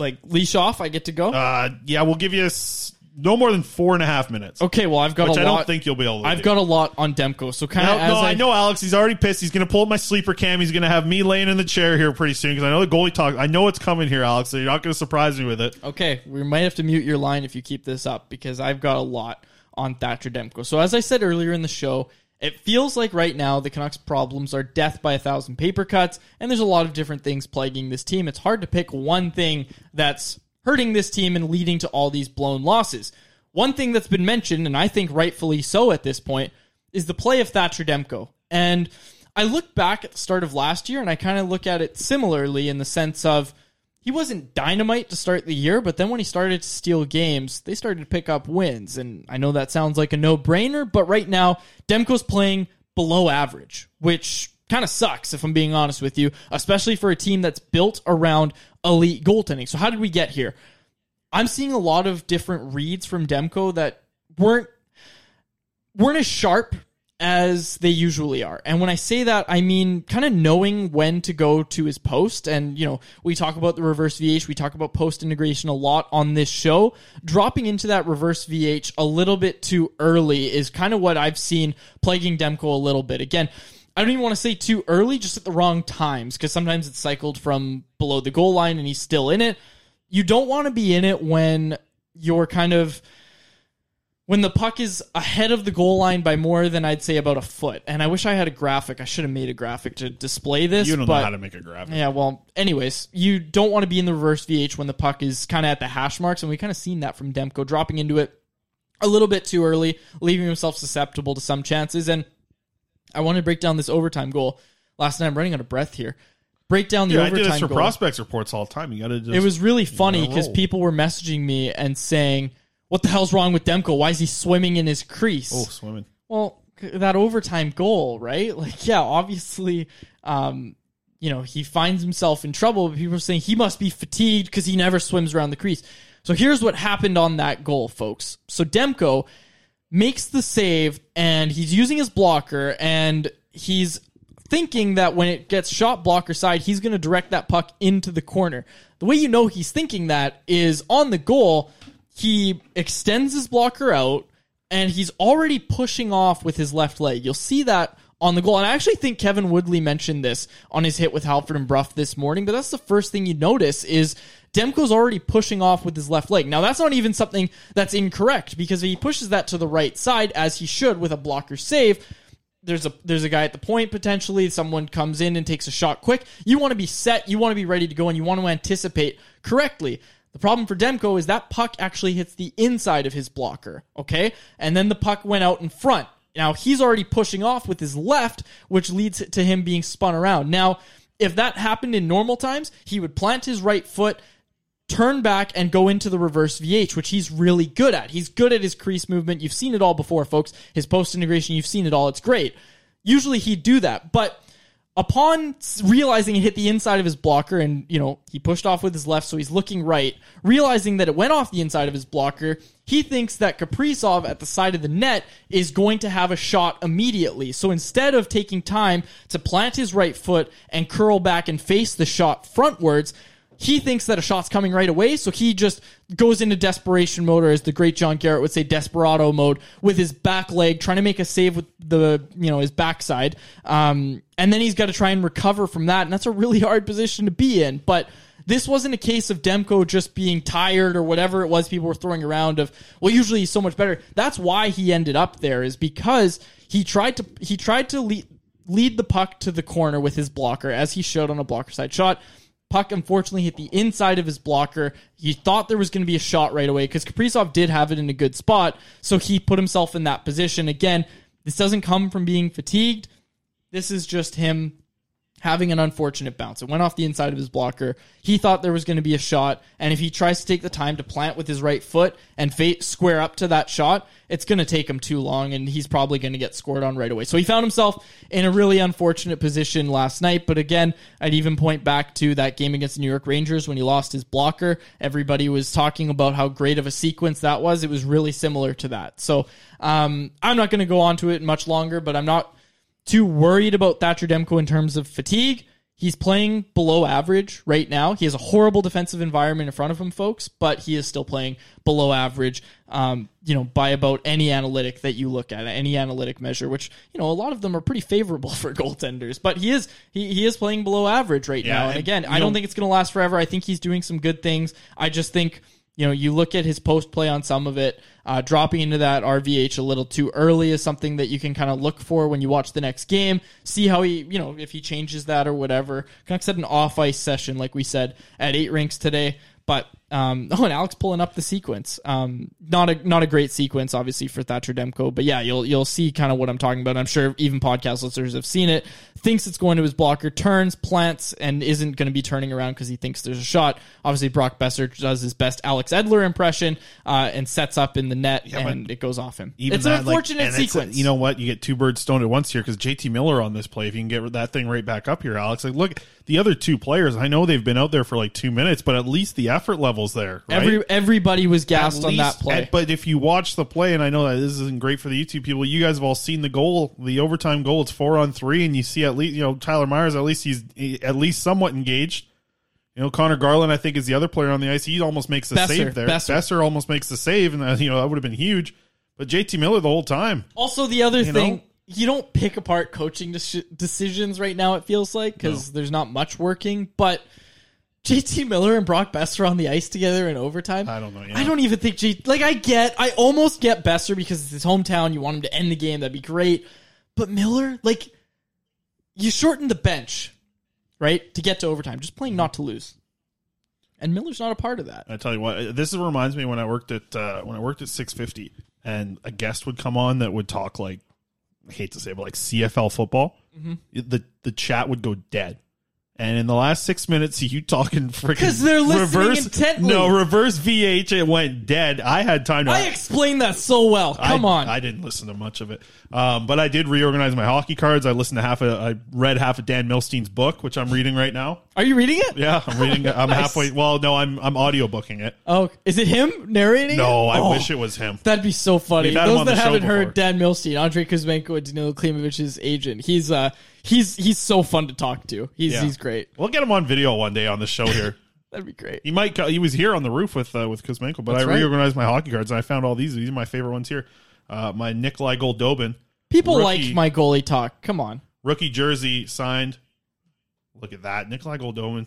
Speaker 6: like leash off? I get to go.
Speaker 7: Uh, yeah, we'll give you s- no more than four and a half minutes.
Speaker 6: okay. Well, I've got
Speaker 7: which
Speaker 6: a
Speaker 7: I
Speaker 6: lot.
Speaker 7: don't think you'll be able to.
Speaker 6: I've
Speaker 7: do.
Speaker 6: got a lot on Demko. So kind
Speaker 7: No,
Speaker 6: of as
Speaker 7: no,
Speaker 6: I,
Speaker 7: I know Alex. He's already pissed. He's going to pull up my sleeper cam. He's going to have me laying in the chair here pretty soon because I know the goalie talk. I know it's coming here, Alex. So you're not going to surprise me with it.
Speaker 6: Okay, we might have to mute your line if you keep this up because I've got a lot on Thatcher Demko. So as I said earlier in the show, it feels like right now the Canucks' problems are death by a thousand paper cuts, and there's a lot of different things plaguing this team. It's hard to pick one thing that's hurting this team and leading to all these blown losses. One thing that's been mentioned, and I think rightfully so at this point, is the play of Thatcher Demko. And I look back at the start of last year and I kind of look at it similarly in the sense of he wasn't dynamite to start the year, but then when he started to steal games, they started to pick up wins. And I know that sounds like a no brainer, but right now, Demko's playing below average, which kind of sucks, if I'm being honest with you, especially for a team that's built around elite goaltending. So, how did we get here? I'm seeing a lot of different reads from Demko that weren't weren't as sharp as they usually are. And when I say that, I mean kind of knowing when to go to his post. And, you know, we talk about the reverse VH, we talk about post integration a lot on this show. Dropping into that reverse VH a little bit too early is kind of what I've seen plaguing Demko a little bit. Again, I don't even want to say too early, just at the wrong times, because sometimes it's cycled from below the goal line and he's still in it. You don't want to be in it when you're kind of when the puck is ahead of the goal line by more than I'd say about a foot. And I wish I had a graphic. I should have made a graphic to display this.
Speaker 7: You don't
Speaker 6: but,
Speaker 7: know how to make a graphic.
Speaker 6: Yeah, well, anyways, you don't want to be in the reverse VH when the puck is kind of at the hash marks, and we kind of seen that from Demko dropping into it a little bit too early, leaving himself susceptible to some chances. And I want to break down this overtime goal. Last night, I'm running out of breath here. Break down the
Speaker 7: Yeah, I
Speaker 6: overtime
Speaker 7: do this for
Speaker 6: goal.
Speaker 7: prospects reports all the time. You got to just.
Speaker 6: It was really funny because people were messaging me and saying, "What the hell's wrong with Demko? Why is he swimming in his crease?"
Speaker 7: Oh, swimming.
Speaker 6: Well, that overtime goal, right? Like, yeah, obviously, um, you know, he finds himself in trouble. But people are saying he must be fatigued because he never swims around the crease. So here's what happened on that goal, folks. So Demko makes the save and he's using his blocker and he's thinking that when it gets shot blocker side, he's going to direct that puck into the corner. The way you know he's thinking that is on the goal, he extends his blocker out and he's already pushing off with his left leg. You'll see that on the goal. And I actually think Kevin Woodley mentioned this on his hit with Halford and Brough this morning, but that's the first thing you notice is Demko's already pushing off with his left leg. Now that's not even something that's incorrect because he pushes that to the right side as he should with a blocker save, there's a there's a guy at the point potentially someone comes in and takes a shot quick you want to be set you want to be ready to go and you want to anticipate correctly the problem for Demko is that puck actually hits the inside of his blocker okay and then the puck went out in front now he's already pushing off with his left which leads to him being spun around now if that happened in normal times he would plant his right foot turn back and go into the reverse VH, which he's really good at. He's good at his crease movement. You've seen it all before, folks. His post integration, you've seen it all. It's great. Usually he'd do that, but upon realizing it hit the inside of his blocker and, you know, he pushed off with his left, so he's looking right, realizing that it went off the inside of his blocker, he thinks that Kaprizov at the side of the net is going to have a shot immediately. So instead of taking time to plant his right foot and curl back and face the shot frontwards, he thinks that a shot's coming right away, so he just goes into desperation mode, or as the great John Garrett would say, desperado mode, with his back leg, trying to make a save with the you know his backside, um, and then he's got to try and recover from that, and that's a really hard position to be in. But this wasn't a case of Demko just being tired or whatever it was people were throwing around of. Well, usually he's so much better. That's why he ended up there is because he tried to he tried to lead lead the puck to the corner with his blocker as he showed on a blocker side shot. Puck unfortunately hit the inside of his blocker. He thought there was going to be a shot right away because Kaprizov did have it in a good spot, so he put himself in that position. Again, this doesn't come from being fatigued. This is just him having an unfortunate bounce. It went off the inside of his blocker. He thought there was going to be a shot, and if he tries to take the time to plant with his right foot and square up to that shot, it's going to take him too long, and he's probably going to get scored on right away. So he found himself in a really unfortunate position last night. But again, I'd even point back to that game against the New York Rangers when he lost his blocker. Everybody was talking about how great of a sequence that was. It was really similar to that. So um, I'm not going to go on to it much longer, but I'm not too worried about Thatcher Demko in terms of fatigue. He's playing below average right now. He has a horrible defensive environment in front of him, folks, but he is still playing below average, um, you know, by about any analytic that you look at, any analytic measure, which, you know, a lot of them are pretty favorable for goaltenders, but he is, he, he is playing below average right
Speaker 7: Yeah,
Speaker 6: now. And
Speaker 7: and,
Speaker 6: again, I don't
Speaker 7: know-
Speaker 6: think it's going to last forever. I think he's doing some good things. I just think, you know, you look at his post play on some of it, uh, dropping into that RVH a little too early is something that you can kind of look for when you watch the next game. See how he, you know, if he changes that or whatever. Canucks had an off ice session, like we said, at eight rinks today. But um, oh, and Alex pulling up the sequence. Um, not a not a great sequence, obviously for Thatcher Demko, but yeah, you'll you'll see kind of what I'm talking about. I'm sure even podcast listeners have seen it. Thinks it's going to his blocker, turns, plants, and isn't going to be turning around because he thinks there's a shot. Obviously, Brock Boeser does his best Alex Edler impression uh, and sets up in the net,
Speaker 7: Yeah,
Speaker 6: and it goes off him. It's
Speaker 7: that,
Speaker 6: an unfortunate
Speaker 7: it's-
Speaker 6: sequence.
Speaker 7: you know what? You get two birds stoned at once here because JT Miller on this play. If you can get that thing right back up here, Alex. Like, look, the other two players. I know they've been out there for like two minutes, but at least the effort level levels there. Right?
Speaker 6: Every everybody was gassed
Speaker 7: At
Speaker 6: on that play.
Speaker 7: at- but if you watch the play, and I know that this isn't great for the YouTube people, you guys have all seen the goal, the overtime goal. It's four on three, and you see at least you know Tyler Myers. At least he's he- at least somewhat engaged. You know Conor Garland, I think, is the other player on the ice. He almost makes the
Speaker 6: Boeser,
Speaker 7: save there.
Speaker 6: Boeser.
Speaker 7: Boeser. almost makes the save, and uh, you know that would have been huge. But JT Miller the whole time.
Speaker 6: Also, the other
Speaker 7: You
Speaker 6: thing,
Speaker 7: know?
Speaker 6: you don't pick apart coaching deci- decisions right now. It feels like because there's not much working. But JT Miller and Brock Boeser on the ice together in overtime. I
Speaker 7: don't know.
Speaker 6: I don't even think J. Like I get, I almost get Boeser because it's his hometown. You want him to end the game. That'd be great. But Miller, like, you shorten the bench, right, to get to overtime, just playing not to lose. And Miller's not a part of that.
Speaker 7: I tell you what, this reminds me when I worked at uh, when I worked at 650, and a guest would come on that would talk like, I hate to say, it, but like CFL football.
Speaker 6: Mhm.
Speaker 7: The the chat would go dead, and in the last six minutes, you talking freaking
Speaker 6: 'Cause they're listening
Speaker 7: reverse
Speaker 6: intently.
Speaker 7: no reverse VH. It went dead. I had time to.
Speaker 6: I explained that so well. Come
Speaker 7: I,
Speaker 6: on.
Speaker 7: I didn't listen to much of it, um, but I did reorganize my hockey cards. I listened to half. Of, I read half of Dan Milstein's book, which I'm reading right now.
Speaker 6: Are you reading it?
Speaker 7: Yeah, I'm reading. it. I'm
Speaker 6: Nice.
Speaker 7: halfway. Well, no, I'm I'm audio booking it.
Speaker 6: Oh, is it him narrating?
Speaker 7: No,
Speaker 6: it?
Speaker 7: I
Speaker 6: Oh,
Speaker 7: wish it was him.
Speaker 6: That'd be so funny.
Speaker 7: We've had him
Speaker 6: Those that haven't
Speaker 7: before.
Speaker 6: heard Dan Milstein, Andrei Kuzmenko, and Danila Klimovich's agent. He's uh he's he's so fun to talk to. He's
Speaker 7: Yeah.
Speaker 6: he's great.
Speaker 7: We'll get him on video one day on the show here.
Speaker 6: That'd be great.
Speaker 7: he might. co- He was here on the roof with uh, with Kuzmenko, but
Speaker 6: That's
Speaker 7: I
Speaker 6: right.
Speaker 7: reorganized my hockey cards and I found all these. These are my favorite ones here. Uh, my Nikolai Goldobin.
Speaker 6: People
Speaker 7: rookie-
Speaker 6: like my goalie talk. Come on.
Speaker 7: rookie jersey signed. Look at that, Nikolai Goldobin.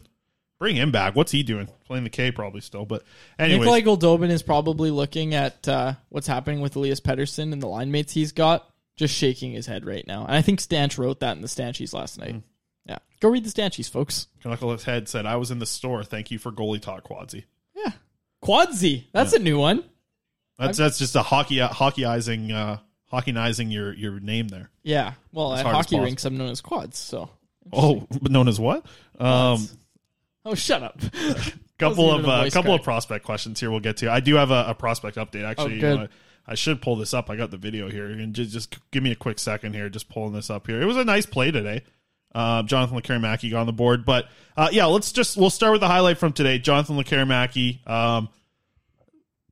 Speaker 7: Bring him back. What's he doing? Playing the K probably still, but anyways.
Speaker 6: Nikolai Goldobin is probably looking at uh, what's happening with Elias Pettersson and the line mates he's got, just shaking his head right now. And I think Stanch wrote that in the Stanchies last night.
Speaker 7: Hmm.
Speaker 6: Yeah. Go read the Stanchies, folks.
Speaker 7: Knucklehead head said, "I was in the store. Thank you for goalie talk, Quadzi."
Speaker 6: Yeah, Quadsy. That's a new one.
Speaker 7: That's that's just a hockey hockeyizing uh, hockeyizing your your name there.
Speaker 6: Yeah. Well,
Speaker 7: As
Speaker 6: at hockey rinks, I'm known as quads. So.
Speaker 7: Oh, but known as what? Um,
Speaker 6: Oh, shut up.
Speaker 7: couple of
Speaker 6: a
Speaker 7: uh, couple
Speaker 6: crack.
Speaker 7: of prospect questions here. We'll get to. I do have a, a prospect update. Actually,
Speaker 6: Oh,
Speaker 7: you know, I, should pull this up. I got the video here, and just just give me a quick second here. Just pulling this up here. It was a nice play today. Uh, Jonathan Lekkerimäki got on the board, but uh, yeah, let's just we'll start with the highlight from today. Jonathan Lekkerimäki. Um,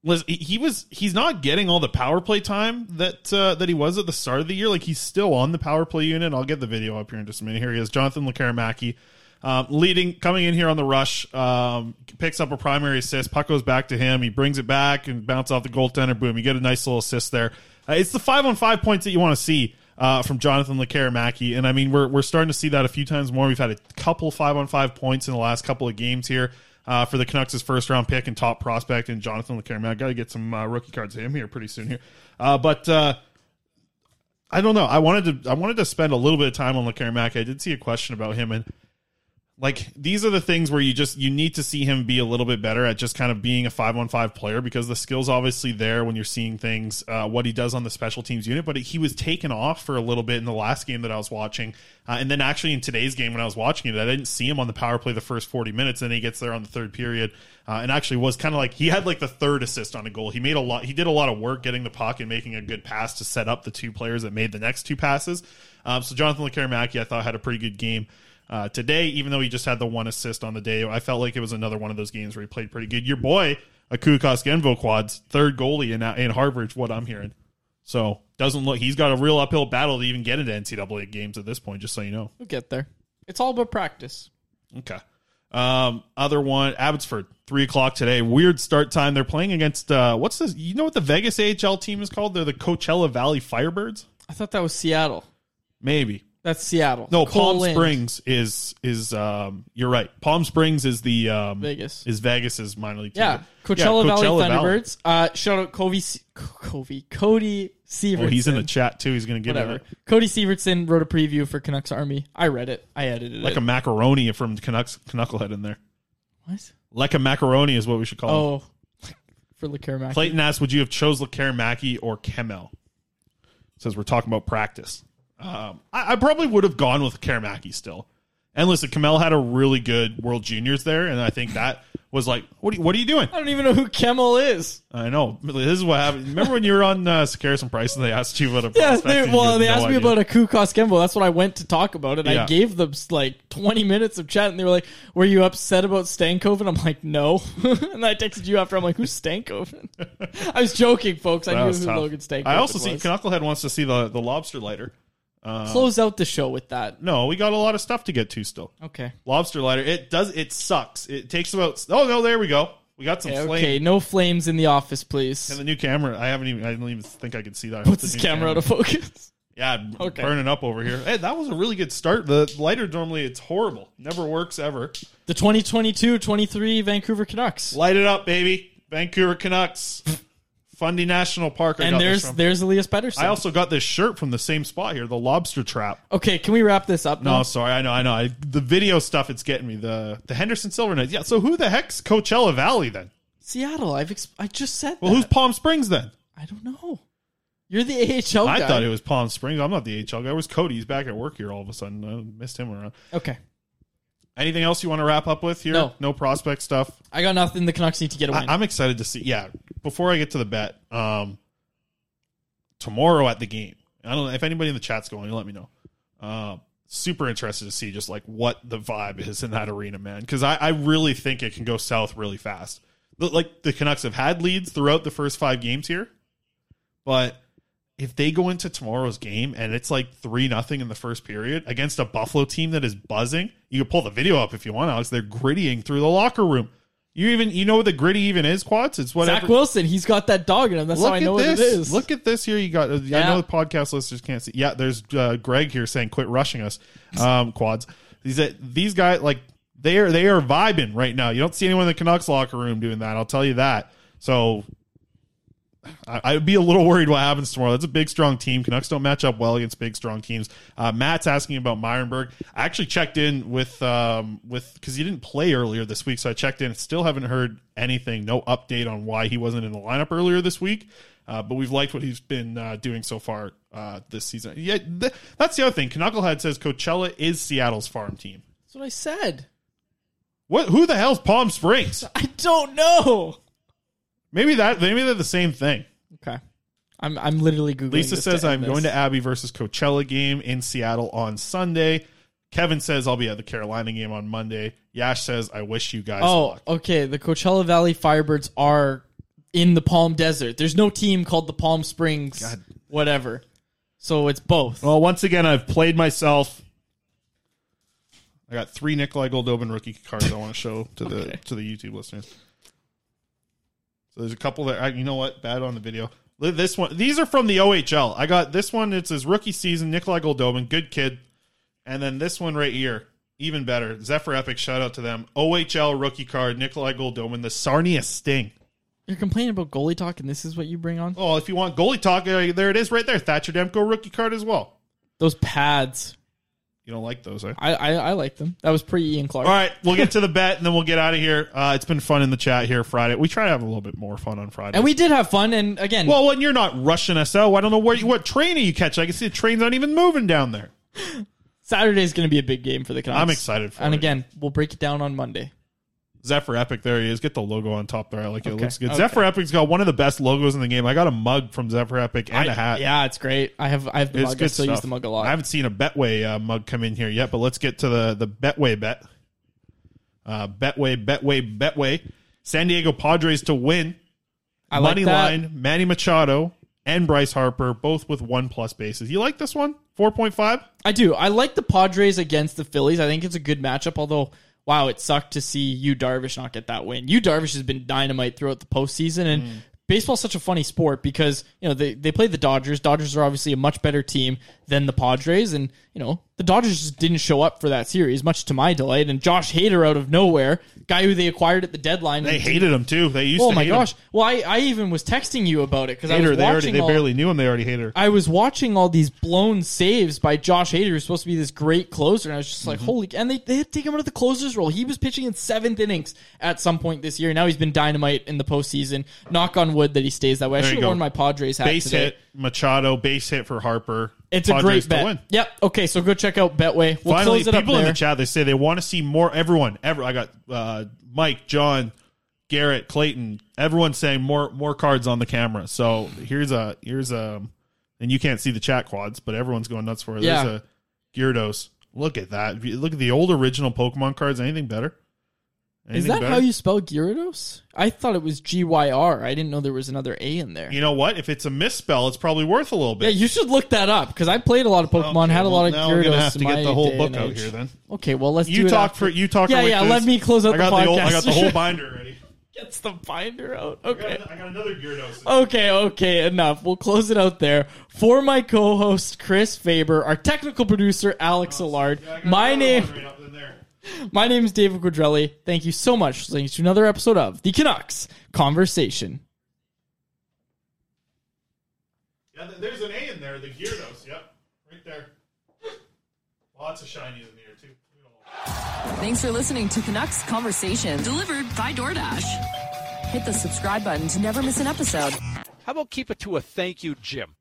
Speaker 7: was he- was he's not getting all the power play time that uh, that he was at the start of the year. Like he's still on the power play unit. I'll get the video up here in just a minute. Here he is, Jonathan Lekkerimäki, um, leading, coming in here on the rush, um, picks up a primary assist. Puck goes back to him. He brings it back and bounces off the goaltender. Boom! You get a nice little assist there. Uh, it's the five on five points that you want to see. Uh, from Jonathan Lekkerimäki, and I mean we're we're starting to see that a few times more. We've had a couple five on five points in the last couple of games here uh, for the Canucks' first round pick and top prospect and Jonathan Lekkerimäki. Got to get some uh, rookie cards of him here pretty soon here. Uh, but uh, I don't know. I wanted to I wanted to spend a little bit of time on Lekkerimäki. I did see a question about him and like these are the things where you just you need to see him be a little bit better at just kind of being a five on five player because the skills obviously there when you're seeing things uh, what he does on the special teams unit but he was taken off for a little bit in the last game that I was watching uh, and then actually in today's game when I was watching it I didn't see him on the power play the first 40 minutes and then he gets there on the third period uh, and actually was kind of like he had like the third assist on a goal. He made a lot he did a lot of work getting the puck and making a good pass to set up the two players that made the next two passes. Um, so Jonathan Lekkerimäki I thought had a pretty good game uh, today, even though he just had the one assist on the day, I felt like it was another one of those games where he played pretty good. Your boy, Aku Koskenvuo quads, third goalie in in Harvard, what I'm hearing. So doesn't look he's got a real uphill battle to even get into NCAA games at this point, just so you know.
Speaker 6: We'll get there. It's all about practice.
Speaker 7: Okay. Um, other one, Abbotsford, three o'clock today. Weird start time. They're playing against uh, what's this? You know what the Vegas AHL team is called? They're the Coachella Valley Firebirds.
Speaker 6: I thought that was Seattle.
Speaker 7: Maybe
Speaker 6: That's Seattle.
Speaker 7: No, Palm. Springs is is um you're right. Palm Springs is the um
Speaker 6: Vegas.
Speaker 7: is Vegas's minor league team.
Speaker 6: Yeah, Coachella, Valley
Speaker 7: Coachella
Speaker 6: Thunderbirds. Uh, shout out Covey, Covey, Cody Severson.
Speaker 7: Oh, he's in the chat too. He's gonna get
Speaker 6: Whatever.
Speaker 7: it
Speaker 6: Cody Severson wrote a preview for Canucks Army. I read it. I edited
Speaker 7: like
Speaker 6: it.
Speaker 7: Like a macaroni from Canucks Knucklehead in there.
Speaker 6: What?
Speaker 7: Like a macaroni is what we should call him.
Speaker 6: Oh, for Lekkerimäki.
Speaker 7: Clayton asked, "Would you have chose Lekkerimäki or Kemell?" Says we're talking about practice. Um, I, I probably would have gone with Karamaki still. And listen, Kemell had a really good World Juniors there, and I think that was like, what are you, what are you doing?
Speaker 6: I don't even know who Kemell is.
Speaker 7: I know. This is what happened. Remember when you were on uh, Sekeres and Price and they asked you about a
Speaker 6: Yeah, they, well, they
Speaker 7: no
Speaker 6: asked me about Aku Koskenvuo. That's what I went to talk about, and
Speaker 7: Yeah.
Speaker 6: I gave them like 20 minutes of chat, and they were like, "Were you upset about Stankoven?" I'm like, "No," and I texted you after. I'm like, "Who's Stankoven?" I was joking, folks. I
Speaker 7: That
Speaker 6: knew who
Speaker 7: tough.
Speaker 6: Logan Stankoven
Speaker 7: I also see. Knucklehead wants to see the, the lobster lighter. Uh,
Speaker 6: Close out the show with that.
Speaker 7: No, we got a lot of stuff to get to still.
Speaker 6: Okay.
Speaker 7: Lobster lighter. It does. It sucks. It takes about. Oh no, there we go. We got some
Speaker 6: Okay,
Speaker 7: flame.
Speaker 6: okay, no flames in the office, please.
Speaker 7: And the new camera. I haven't even. I don't even think I can see that. I hope
Speaker 6: Puts
Speaker 7: the
Speaker 6: his camera out of focus.
Speaker 7: Yeah,
Speaker 6: Okay.
Speaker 7: burning up over here. Hey, that was a really good start. The lighter normally it's horrible. Never works ever.
Speaker 6: The 2022-23 Vancouver Canucks.
Speaker 7: Light it up, baby. Vancouver Canucks. Fundy National Park. I
Speaker 6: and
Speaker 7: got this
Speaker 6: there's
Speaker 7: from.
Speaker 6: there's Elias Pettersson.
Speaker 7: I also got this shirt from the same spot here, the Lobster Trap.
Speaker 6: okay, can we wrap this up?
Speaker 7: No,
Speaker 6: now?
Speaker 7: sorry, I know, I know. I, the video stuff, it's getting me. The the Henderson Silver Knights. Yeah. So who the heck's Coachella Valley then?
Speaker 6: Seattle. I've ex- I just said.
Speaker 7: Well,
Speaker 6: that.
Speaker 7: who's Palm Springs then?
Speaker 6: I don't know. You're the AHL guy.
Speaker 7: I thought it was Palm Springs. I'm not the HL guy. Where's Cody? He's back at work here all of a sudden. I missed him around.
Speaker 6: Okay.
Speaker 7: Anything else you want to wrap up with here?
Speaker 6: No.
Speaker 7: No prospect stuff.
Speaker 6: I got nothing. The Canucks need to get a win.
Speaker 7: I, I'm excited to see. Yeah, before I get to the bet, um, tomorrow at the game. I don't know if anybody in the chat's going. Let me know. Um, super interested to see just like what the vibe is in that arena, man. Because I, I really think it can go south really fast. Like the Canucks have had leads throughout the first five games here, but if they go into tomorrow's game and it's like three nothing in the first period against a Buffalo team that is buzzing, you can pull the video up if you want, Alex. They're grittying through the locker room. You even you know what the gritty even is, quads. It's what
Speaker 6: Zach Wilson. He's got that dog in him. That's
Speaker 7: Look
Speaker 6: how I know
Speaker 7: at
Speaker 6: what it is.
Speaker 7: Look at this here. You got. I know the podcast listeners can't see. Yeah, there's uh, Greg here saying, "Quit rushing us." Um, quads. These these guys like they are they are vibing right now. You don't see anyone in the Canucks locker room doing that. I'll tell you that. So I, I'd be a little worried what happens tomorrow. That's a big, strong team. Canucks don't match up well against big, strong teams. Uh, Matt's asking about Myrenberg. I actually checked in with um, with because he didn't play earlier this week, so I checked in. Still haven't heard anything. No update on why he wasn't in the lineup earlier this week. Uh, but we've liked what he's been uh, doing so far uh, this season. Yeah, th- that's the other thing. Knucklehead says Coachella is Seattle's farm team.
Speaker 6: That's what I said.
Speaker 7: What? Who the hell's Palm Springs?
Speaker 6: I don't know.
Speaker 7: Maybe that. Maybe they're the same thing.
Speaker 6: Okay. I'm I'm literally googling.
Speaker 7: Lisa
Speaker 6: this
Speaker 7: says
Speaker 6: to
Speaker 7: I'm
Speaker 6: end
Speaker 7: going to Abbey versus Coachella game in Seattle on Sunday. Kevin says I'll be at the Carolina game on Monday. Yash says I wish you guys
Speaker 6: Oh,
Speaker 7: luck.
Speaker 6: okay. The Coachella Valley Firebirds are in the Palm Desert. There's no team called the Palm Springs, whatever. So it's both.
Speaker 7: Well, once again, I've played myself. I got three Nikolai Goldobin rookie cards I want to show to the
Speaker 6: Okay.
Speaker 7: to the YouTube listeners. So there's a couple that I, you know what bad on the video. This one, these are from the OHL. I got this one. It's his rookie season. Nikolai Goldobin, good kid. And then this one right here, even better. Zephyr Epic, shout out to them. OHL rookie card, Nikolai Goldobin, the Sarnia Sting.
Speaker 6: You're complaining about goalie talk, and this is what you bring on?
Speaker 7: Oh, if you want goalie talk, uh, there it is right there. Thatcher Demko rookie card as well.
Speaker 6: Those pads.
Speaker 7: You don't like those, eh?
Speaker 6: I, I, I like them. That was pretty Ian Clark.
Speaker 7: All right, we'll get to the bet and then we'll get out of here. Uh, it's been fun in the chat here Friday. We try to have a little bit more fun on Friday.
Speaker 6: And we did have fun, and again,
Speaker 7: well, when you're not rushing us out, I don't know where you, what train are you catching. I can see the train's aren't even moving down there.
Speaker 6: Saturday's going to be a big game for the Canucks.
Speaker 7: I'm excited for
Speaker 6: And
Speaker 7: it.
Speaker 6: again, we'll break it down on Monday.
Speaker 7: Zephyr Epic, there he is. Get the logo on top there. I like it. It looks good.
Speaker 6: okay.
Speaker 7: Zephyr Epic's got one of the best logos in the game. I got a mug from Zephyr Epic and
Speaker 6: I-
Speaker 7: a hat.
Speaker 6: Yeah, it's great. I have I have the
Speaker 7: It's
Speaker 6: mug. I still
Speaker 7: stuff.
Speaker 6: use the mug a lot.
Speaker 7: I haven't seen a Betway uh, mug come in here yet, but let's get to the the Betway bet. Uh, Betway, Betway, Betway. San Diego Padres to win.
Speaker 6: I like
Speaker 7: Money line, Manny Machado and Bryce Harper, both with one plus bases. You like this one? 4.5?
Speaker 6: I do. I like the Padres against the Phillies. I think it's a good matchup. Although, wow, it sucked to see you Darvish not get that win. Yu Darvish has been dynamite throughout the postseason, and
Speaker 7: Mm.
Speaker 6: baseball's such a funny sport because you know they they play the Dodgers. Dodgers are obviously a much better team than the Padres, and you know the Dodgers just didn't show up for that series, much to my delight. And Josh Hader out of nowhere, guy who they acquired at the deadline,
Speaker 7: They hated him too. They used
Speaker 6: Oh my gosh!
Speaker 7: him.
Speaker 6: Well, I, I even was texting you about it because I was
Speaker 7: Hater, they already
Speaker 6: watching
Speaker 7: they
Speaker 6: all-
Speaker 7: barely knew him. They already hated her.
Speaker 6: I was watching all these blown saves by Josh Hader, who's supposed to be this great closer, and I was just
Speaker 7: Mm-hmm.
Speaker 6: like, holy! And they they had to take him out of the closer's role. He was pitching in seventh innings at some point this year. Now he's been dynamite in the postseason. Knock on wood that he stays that way. I should have worn my Padres hat
Speaker 7: Base
Speaker 6: today.
Speaker 7: hit, Machado, base hit for Harper.
Speaker 6: It's a
Speaker 7: Padres
Speaker 6: great
Speaker 7: to
Speaker 6: bet.
Speaker 7: win.
Speaker 6: Yep. Okay, so go check out Betway. We'll
Speaker 7: Finally,
Speaker 6: close it up
Speaker 7: people in
Speaker 6: there.
Speaker 7: the chat they say they want to see more. Everyone, ever. I got uh, Mike, John, Garrett, Clayton. Everyone saying more more cards on the camera. So here's a here's a, and you can't see the chat quads, but everyone's going nuts for it.
Speaker 6: Yeah.
Speaker 7: There's a Gyarados. Look at that. Look at the old original Pokemon cards. Anything better?
Speaker 6: Is that
Speaker 7: better?
Speaker 6: how you spell Gyarados? I thought it was G Y R. I didn't know there was another A in there.
Speaker 7: You know what? If it's a misspell, it's probably worth a little bit.
Speaker 6: Yeah, you should look that up because I played a lot of Pokemon,
Speaker 7: Okay,
Speaker 6: had a
Speaker 7: well,
Speaker 6: lot of
Speaker 7: now
Speaker 6: Gyarados.
Speaker 7: we're gonna have to get the whole book out
Speaker 6: age.
Speaker 7: here then.
Speaker 6: Okay, well let's
Speaker 7: You
Speaker 6: do it
Speaker 7: talk for- you talk
Speaker 6: Yeah, yeah.
Speaker 7: this.
Speaker 6: Let me close out
Speaker 7: I
Speaker 6: the
Speaker 7: got the whole-
Speaker 6: podcast.
Speaker 7: I got the whole binder ready.
Speaker 6: Gets the binder out. Okay.
Speaker 7: I got another Gyarados.
Speaker 6: Okay, okay, enough. We'll close it out there. For my co-host Chris Faber, our technical producer Alex Allard, my name, my name is David Quadrelli. Thank you so much for listening to another episode of the Canucks Conversation.
Speaker 7: Yeah, there's an A in there. The Gyarados. Yep, right there. Lots of shinies in here too.
Speaker 9: Thanks for listening to Canucks Conversation, delivered by DoorDash. Hit the subscribe button to never miss an episode.
Speaker 10: How about keep it to a thank you, Jim?